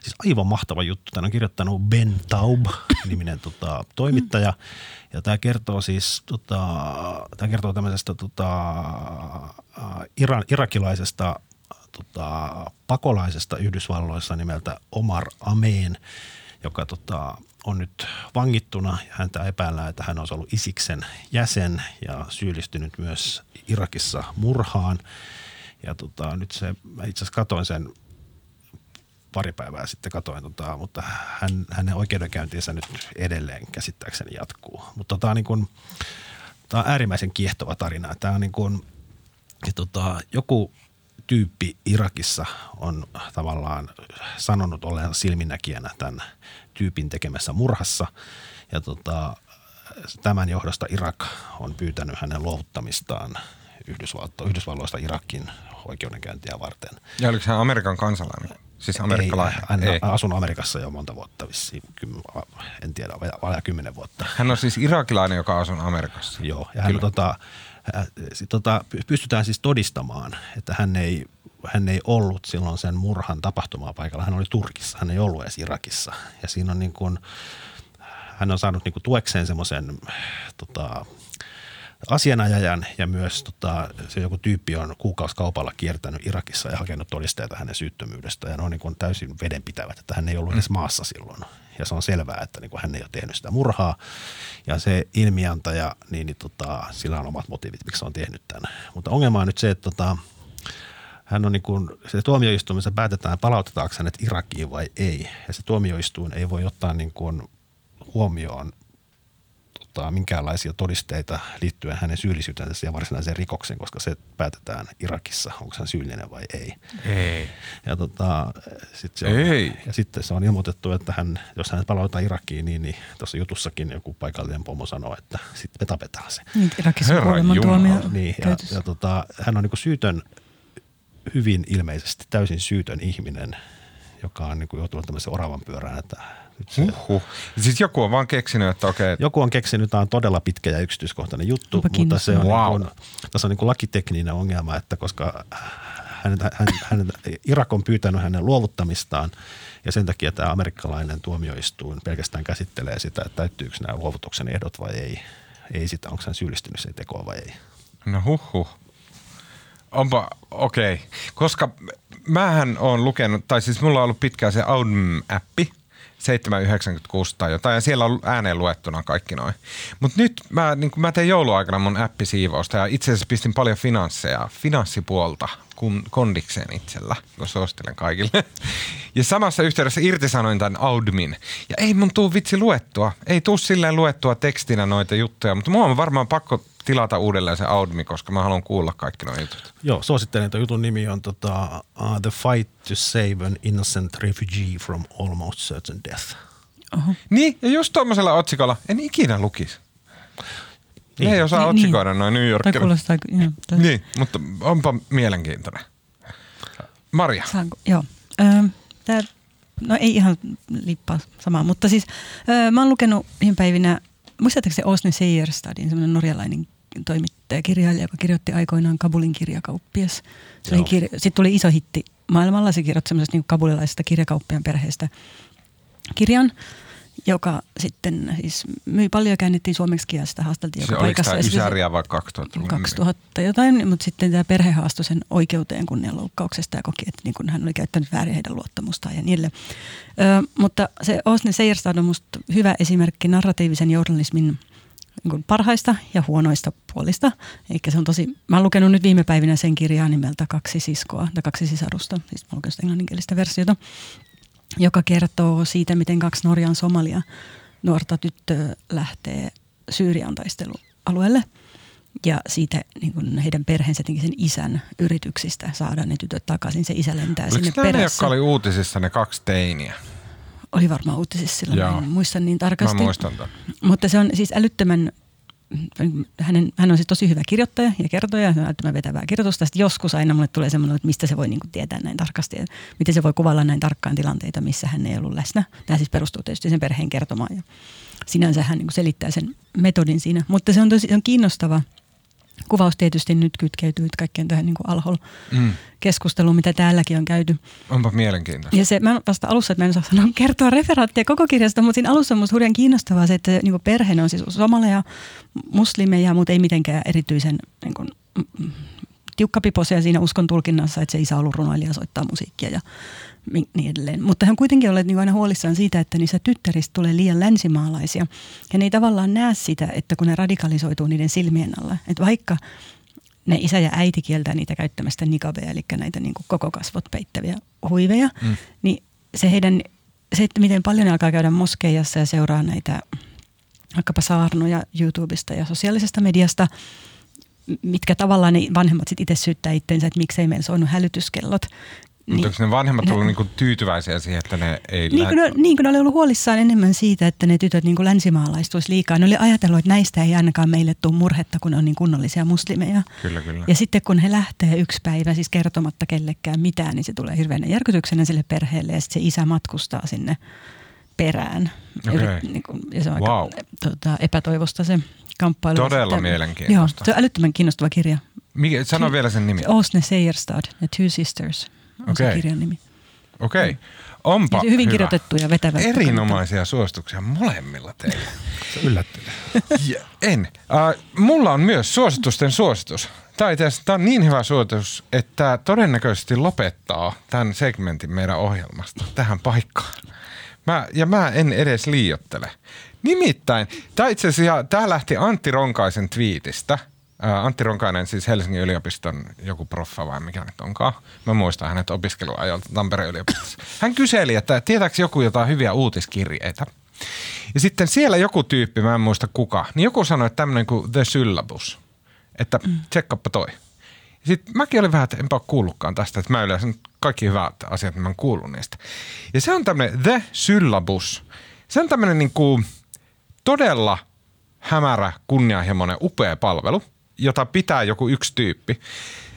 Siis aivan mahtava juttu. Tämä on kirjoittanut Ben Taub, niminen tota, toimittaja. Ja tämä kertoo siis, tota, tämä kertoo tämmöisestä tota, iran, irakilaisesta tota, pakolaisesta Yhdysvalloissa nimeltä Omar Ameen, joka tota, on nyt vangittuna häntä epäillään, että hän on ollut Isiksen jäsen ja syyllistynyt myös Irakissa murhaan. Ja tota, nyt se, mä itse asiassa katoin sen pari päivää sitten katoin, tota, mutta hän, hänen oikeudenkäyntinsä nyt edelleen käsittääkseni jatkuu. Mutta tota, niin kun, tämä on äärimmäisen kiehtova tarina. Tämä on niin kun, ja tota, joku tyyppi Irakissa on tavallaan sanonut olleen silminnäkijänä tämän tyypin tekemässä murhassa. Ja tota, tämän johdosta Irak on pyytänyt hänen luovuttamistaan Yhdysvalto, Yhdysvalloista Irakin oikeudenkäyntiä varten. Ja oliko hän Amerikan kansalainen? Siis amerikkalainen? Ei, hän Ei. asunut Amerikassa jo monta vuotta, vissiin, en tiedä, vajaa kymmenen vuotta. Hän on siis irakilainen, joka asunut Amerikassa? Joo, ja hän, tota, tota, pystytään siis todistamaan, että hän ei, hän ei ollut silloin sen murhan tapahtumaa paikalla. Hän oli Turkissa, hän ei ollut edes Irakissa. Ja siinä on niin kuin, hän on saanut niin kuin tuekseen semmoisen tota, asianajajan ja myös tota, se joku tyyppi on kuukausikaupalla kiertänyt Irakissa ja hakenut todisteita hänen syyttömyydestä ja ne on niin kuin täysin vedenpitävät, että hän ei ollut edes maassa silloin. Ja se on selvää, että niin kuin hän ei ole tehnyt sitä murhaa ja se ilmiantaja, niin, niin tota, sillä on omat motiivit, miksi se on tehnyt tämän. Mutta ongelma on nyt se, että tota, hän on niin kuin, se tuomioistuimessa päätetään palautetaanko hänet Irakiin vai ei. Ja se tuomioistuin ei voi ottaa niin kuin huomioon tota, minkäänlaisia todisteita liittyen hänen syyllisyytensä ja varsinaiseen rikokseen, koska se päätetään Irakissa, onko hän syyllinen vai ei. Ei. Ja, tota, sit se on, ei. ja sitten se on ilmoitettu, että hän, jos hän palautetaan Irakiin, niin, niin tuossa jutussakin joku paikallinen pomo sanoo, että sitten me tapetaan se. Niin, Irakissa tuomio. Niin, ja, ja tota, hän on niin syytön, hyvin ilmeisesti täysin syytön ihminen, joka on niin joutunut tämmöisen oravan pyörään, että Uhuh. Siis joku on vaan keksinyt, että okei. Joku on keksinyt, tämä on todella pitkä ja yksityiskohtainen juttu, Onpa mutta se on, wow. niin kuin, tässä on niin kuin lakitekninen ongelma, että koska hän, hän, hän, Irak on pyytänyt hänen luovuttamistaan ja sen takia tämä amerikkalainen tuomioistuin pelkästään käsittelee sitä, että täyttyykö nämä luovutuksen ehdot vai ei. Ei sitä, onko hän syyllistynyt sen tekoon vai ei. No huh, Onpa, okei. Okay. Koska mähän on lukenut, tai siis mulla on ollut pitkään se Audm-appi, 796 tai jotain, ja siellä on ääneen luettuna kaikki noin. Mutta nyt mä, niin mä tein jouluaikana mun appisiivousta ja itse asiassa pistin paljon finansseja, finanssipuolta kun, kondikseen itsellä, kun suosittelen kaikille. [LAUGHS] Ja samassa yhteydessä irtisanoin tämän Audmin. Ja ei mun tuu vitsi luettua. Ei tuu silleen luettua tekstinä noita juttuja, mutta mua on varmaan pakko tilata uudelleen se Audmi, koska mä haluan kuulla kaikki nuo jutut. Joo, suosittelen, että jutun nimi on tota, uh, The Fight to Save an Innocent Refugee from Almost Certain Death. Oho. Niin, ja just tuommoisella otsikolla en ikinä lukisi. Niin. Ne ei osaa niin, otsikoida niin. noin New Yorkilla. Kuulostaa, joo, niin, mutta onpa mielenkiintoinen. Maria. Saanko? Joo. Öö, tää, no ei ihan lippaa samaa, mutta siis öö, mä oon lukenut viime päivinä muistatteko se Osne Seierstadin, semmoinen norjalainen toimittaja, kirjailija, joka kirjoitti aikoinaan Kabulin kirjakauppias. Kir- Sitten tuli iso hitti maailmalla, se kirjoitti semmoisesta niin kabulilaisesta kirjakauppian perheestä kirjan, joka sitten siis myi paljon ja käännettiin suomeksi ja sitä haasteltiin Se joka oliko paikassa. se- Ysäriä vai 2000? 2000 jotain, mutta sitten tämä perhe haastoi sen oikeuteen kunnianloukkauksesta ja koki, että niin kun hän oli käyttänyt väärin heidän luottamustaan ja niin edelleen. Ö, mutta se Osne Seierstad on musta hyvä esimerkki narratiivisen journalismin niin parhaista ja huonoista puolista. Eikä se on tosi, mä oon lukenut nyt viime päivinä sen kirjaa nimeltä Kaksi siskoa, tai kaksi sisarusta, siis mä oon lukenut englanninkielistä versiota, joka kertoo siitä, miten kaksi Norjan Somalia nuorta tyttöä lähtee Syyrian taistelualueelle. Ja siitä niin kuin heidän perheensä, sen isän yrityksistä saada ne tytöt takaisin. Se isä lentää Oliko sinne ne, perässä. jotka oli uutisissa ne kaksi teiniä? Oli varmaan uutisissa silloin, Joo. mä en muista niin Mä tarkasti. muistan tämän. Mutta se on siis älyttömän, hänen, hän on siis tosi hyvä kirjoittaja ja kertoja, älyttömän vetävää kirjoitusta. Sitten joskus aina mulle tulee semmoinen, että mistä se voi niin kuin tietää näin tarkasti, ja miten se voi kuvailla näin tarkkaan tilanteita, missä hän ei ollut läsnä. Tämä siis perustuu tietysti sen perheen kertomaan ja sinänsä hän niin kuin selittää sen metodin siinä. Mutta se on tosi on kiinnostava kuvaus tietysti nyt kytkeytyy kaikkeen tähän niin kuin alhol Mm. keskusteluun, mitä täälläkin on käyty. Onpa mielenkiintoista. Ja se, mä vasta alussa, että mä en osaa sanoa, kertoa referaattia koko kirjasta, mutta siinä alussa on musta hurjan kiinnostavaa se, että niin perhe on siis somaleja, muslimeja, mutta ei mitenkään erityisen niin kuin, mm, mm, tiukkapipoisia siinä uskon tulkinnassa, että se isä on ollut runoilija soittaa musiikkia ja niin edelleen. Mutta hän kuitenkin olet niin aina huolissaan siitä, että niissä tyttäristä tulee liian länsimaalaisia. Ja ne ei tavallaan näe sitä, että kun ne radikalisoituu niiden silmien alla. Että vaikka ne isä ja äiti kieltää niitä käyttämästä nikabeja, eli näitä niin kuin koko kasvot peittäviä huiveja, mm. niin se heidän, se, että miten paljon ne alkaa käydä moskeijassa ja seuraa näitä vaikkapa saarnoja YouTubesta ja sosiaalisesta mediasta, mitkä tavallaan ne vanhemmat sit itse syyttää itseensä, että miksei meillä soinut hälytyskellot. Mutta onko ne vanhemmat ollut niinku tyytyväisiä siihen, että ne ei Niin kuin, lä- ne, niin kuin ne oli ollut huolissaan enemmän siitä, että ne tytöt niin länsimaalaistuisi liikaa. Ne oli ajatellut, että näistä ei ainakaan meille tule murhetta, kun ne on niin kunnollisia muslimeja. Kyllä, kyllä. Ja sitten kun he lähtee yksi päivä siis kertomatta kellekään mitään, niin se tulee hirveänä järkytyksenä sille perheelle ja sitten se isä matkustaa sinne perään. Okei. yrit- niin kuin, ja se on Wow. aika tota, epätoivosta se kamppailu. Todella Sitten- mielenkiintoista. Joo, se on älyttömän kiinnostava kirja. Mikä, sano vielä sen nimi. Osne Seierstad, The Two Sisters on Okei. se kirjan nimi. Okei. Onpa Ja hyvin hyvä. kirjoitettu ja vetävä. Erinomaisia suosituksia molemmilla teillä. [LAUGHS] Ja en. Uh, mulla on myös suositusten suositus. Tämä on, itse tämä on niin hyvä suositus, että todennäköisesti lopettaa tämän segmentin meidän ohjelmasta tähän paikkaan. Mä, ja mä en edes liiottele. Nimittäin, tämä itse asiassa, tämä lähti Antti Ronkaisen twiitistä. Antti Ronkainen, siis Helsingin yliopiston joku proffa vai mikä nyt onkaan. Mä muistan hänet opiskeluajolta Tampereen yliopistossa. Hän kyseli, että tietääkö joku jotain hyviä uutiskirjeitä. Ja sitten siellä joku tyyppi, mä en muista kuka, niin joku sanoi, että tämmöinen kuin The Syllabus. Että mm. tsekkaappa toi. Sitten mäkin olin vähän, että enpä ole kuullutkaan tästä, että mä yleensä kaikki hyvät asiat, niin mä oon kuullut niistä. Ja se on tämmöinen The Syllabus. Se on tämmöinen niin kuin todella hämärä, kunnianhimoinen, upea palvelu, jota pitää joku yksi tyyppi.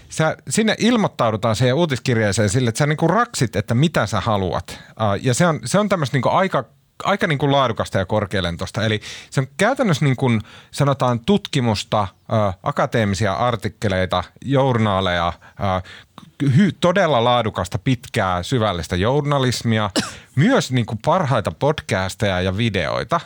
Sä, sinne ilmoittaudutaan siihen uutiskirjeeseen sille, että sä niinku raksit, että mitä sä haluat. Ja se on, se on tämmöistä niinku aika aika niin kuin laadukasta ja korkealentoista. Eli se on käytännössä niin kuin sanotaan tutkimusta, ä, akateemisia artikkeleita, journaaleja, ä, hy, todella laadukasta, pitkää, syvällistä journalismia, [COUGHS] myös niin kuin parhaita podcasteja ja videoita.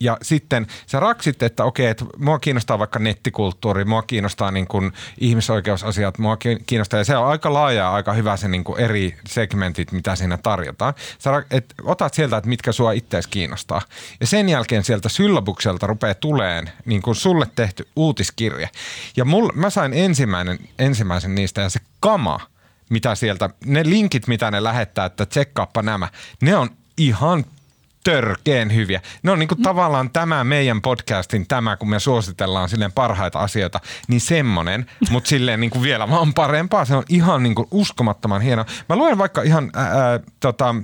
Ja sitten sä raksit, että okei, että mua kiinnostaa vaikka nettikulttuuri, mua kiinnostaa niin kuin ihmisoikeusasiat, mua kiinnostaa, ja se on aika laaja ja aika hyvä se niin kuin eri segmentit, mitä siinä tarjotaan. Sä et, otat sieltä, että mitkä sua ittees kiinnostaa. Ja sen jälkeen sieltä syllabukselta rupeaa tuleen niin kuin sulle tehty uutiskirje. Ja mul, mä sain ensimmäinen, ensimmäisen niistä, ja se kama, mitä sieltä, ne linkit, mitä ne lähettää, että tsekkaappa nämä, ne on ihan törkeen hyviä. Ne on niinku mm. tavallaan tämä meidän podcastin tämä, kun me suositellaan silleen parhaita asioita, niin semmonen, mutta silleen niinku vielä vaan parempaa. Se on ihan niinku uskomattoman hieno. Mä luen vaikka ihan ää, tota,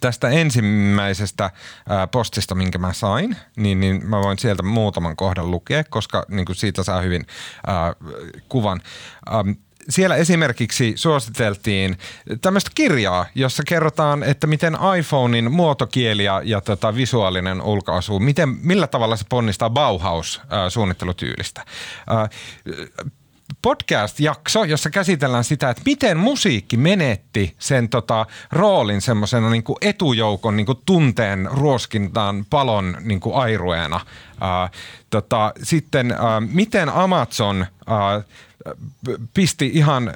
tästä ensimmäisestä ää, postista, minkä mä sain, niin, niin mä voin sieltä muutaman kohdan lukea, koska niin kuin siitä saa hyvin ää, kuvan. Ähm, siellä esimerkiksi suositeltiin tämmöistä kirjaa, jossa kerrotaan, että miten iPhonein muotokieli ja, ja tota, visuaalinen ulkoasu, miten, millä tavalla se ponnistaa Bauhaus-suunnittelutyylistä. Äh, podcast-jakso, jossa käsitellään sitä, että miten musiikki menetti sen tota, roolin semmoisena niin etujoukon niin kuin tunteen ruoskintaan palon niin kuin airueena. Ää, tota, sitten ää, miten Amazon ää, pisti ihan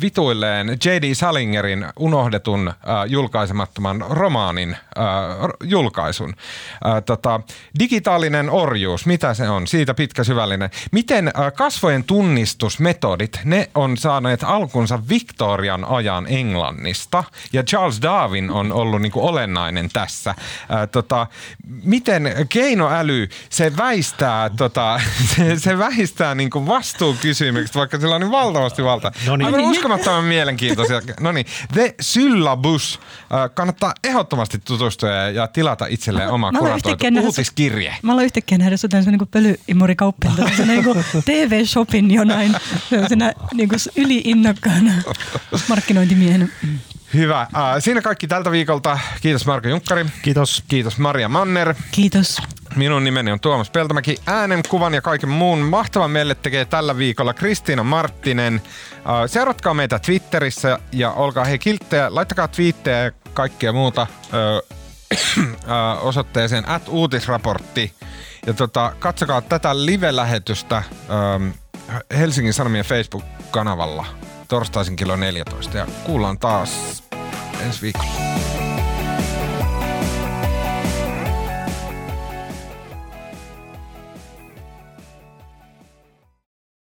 vituilleen J.D. Salingerin unohdetun äh, julkaisemattoman romaanin äh, julkaisun. Äh, tota, digitaalinen orjuus, mitä se on? Siitä pitkä syvällinen. Miten äh, kasvojen tunnistusmetodit, ne on saaneet alkunsa Victorian ajan Englannista ja Charles Darwin on ollut niinku olennainen tässä. Äh, tota, miten keinoäly, se väistää, tota, [LAUGHS] se, se väistää niinku vastuukysymykset, vaikka sillä on niin valtavasti valtaa. No niin aivan uskomattoman mielenkiintoisia. No niin, The Syllabus. Kannattaa ehdottomasti tutustua ja tilata itselleen oma kuratoitu uutiskirje. Mä aloin yhtäkkiä nähdä sut niin kuin pölyimurikauppilta, [LAUGHS] niin TV-shopin jonain sellaisena niin yliinnokkaana [LAUGHS] markkinointimiehenä. Hyvä. Äh, siinä kaikki tältä viikolta. Kiitos Marko Junkkari. Kiitos. Kiitos Maria Manner. Kiitos. Minun nimeni on Tuomas Peltomäki. Äänen, kuvan ja kaiken muun mahtavan meille tekee tällä viikolla Kristiina Marttinen. Äh, seuratkaa meitä Twitterissä ja olkaa he kilttejä. Laittakaa twiittejä ja kaikkea muuta [CLEARS THROAT] osoitteeseen at uutisraportti. Ja tota, katsokaa tätä live-lähetystä Helsingin Sanomien Facebook-kanavalla torstaisin kello 14. Ja kuullaan taas ensi viikolla.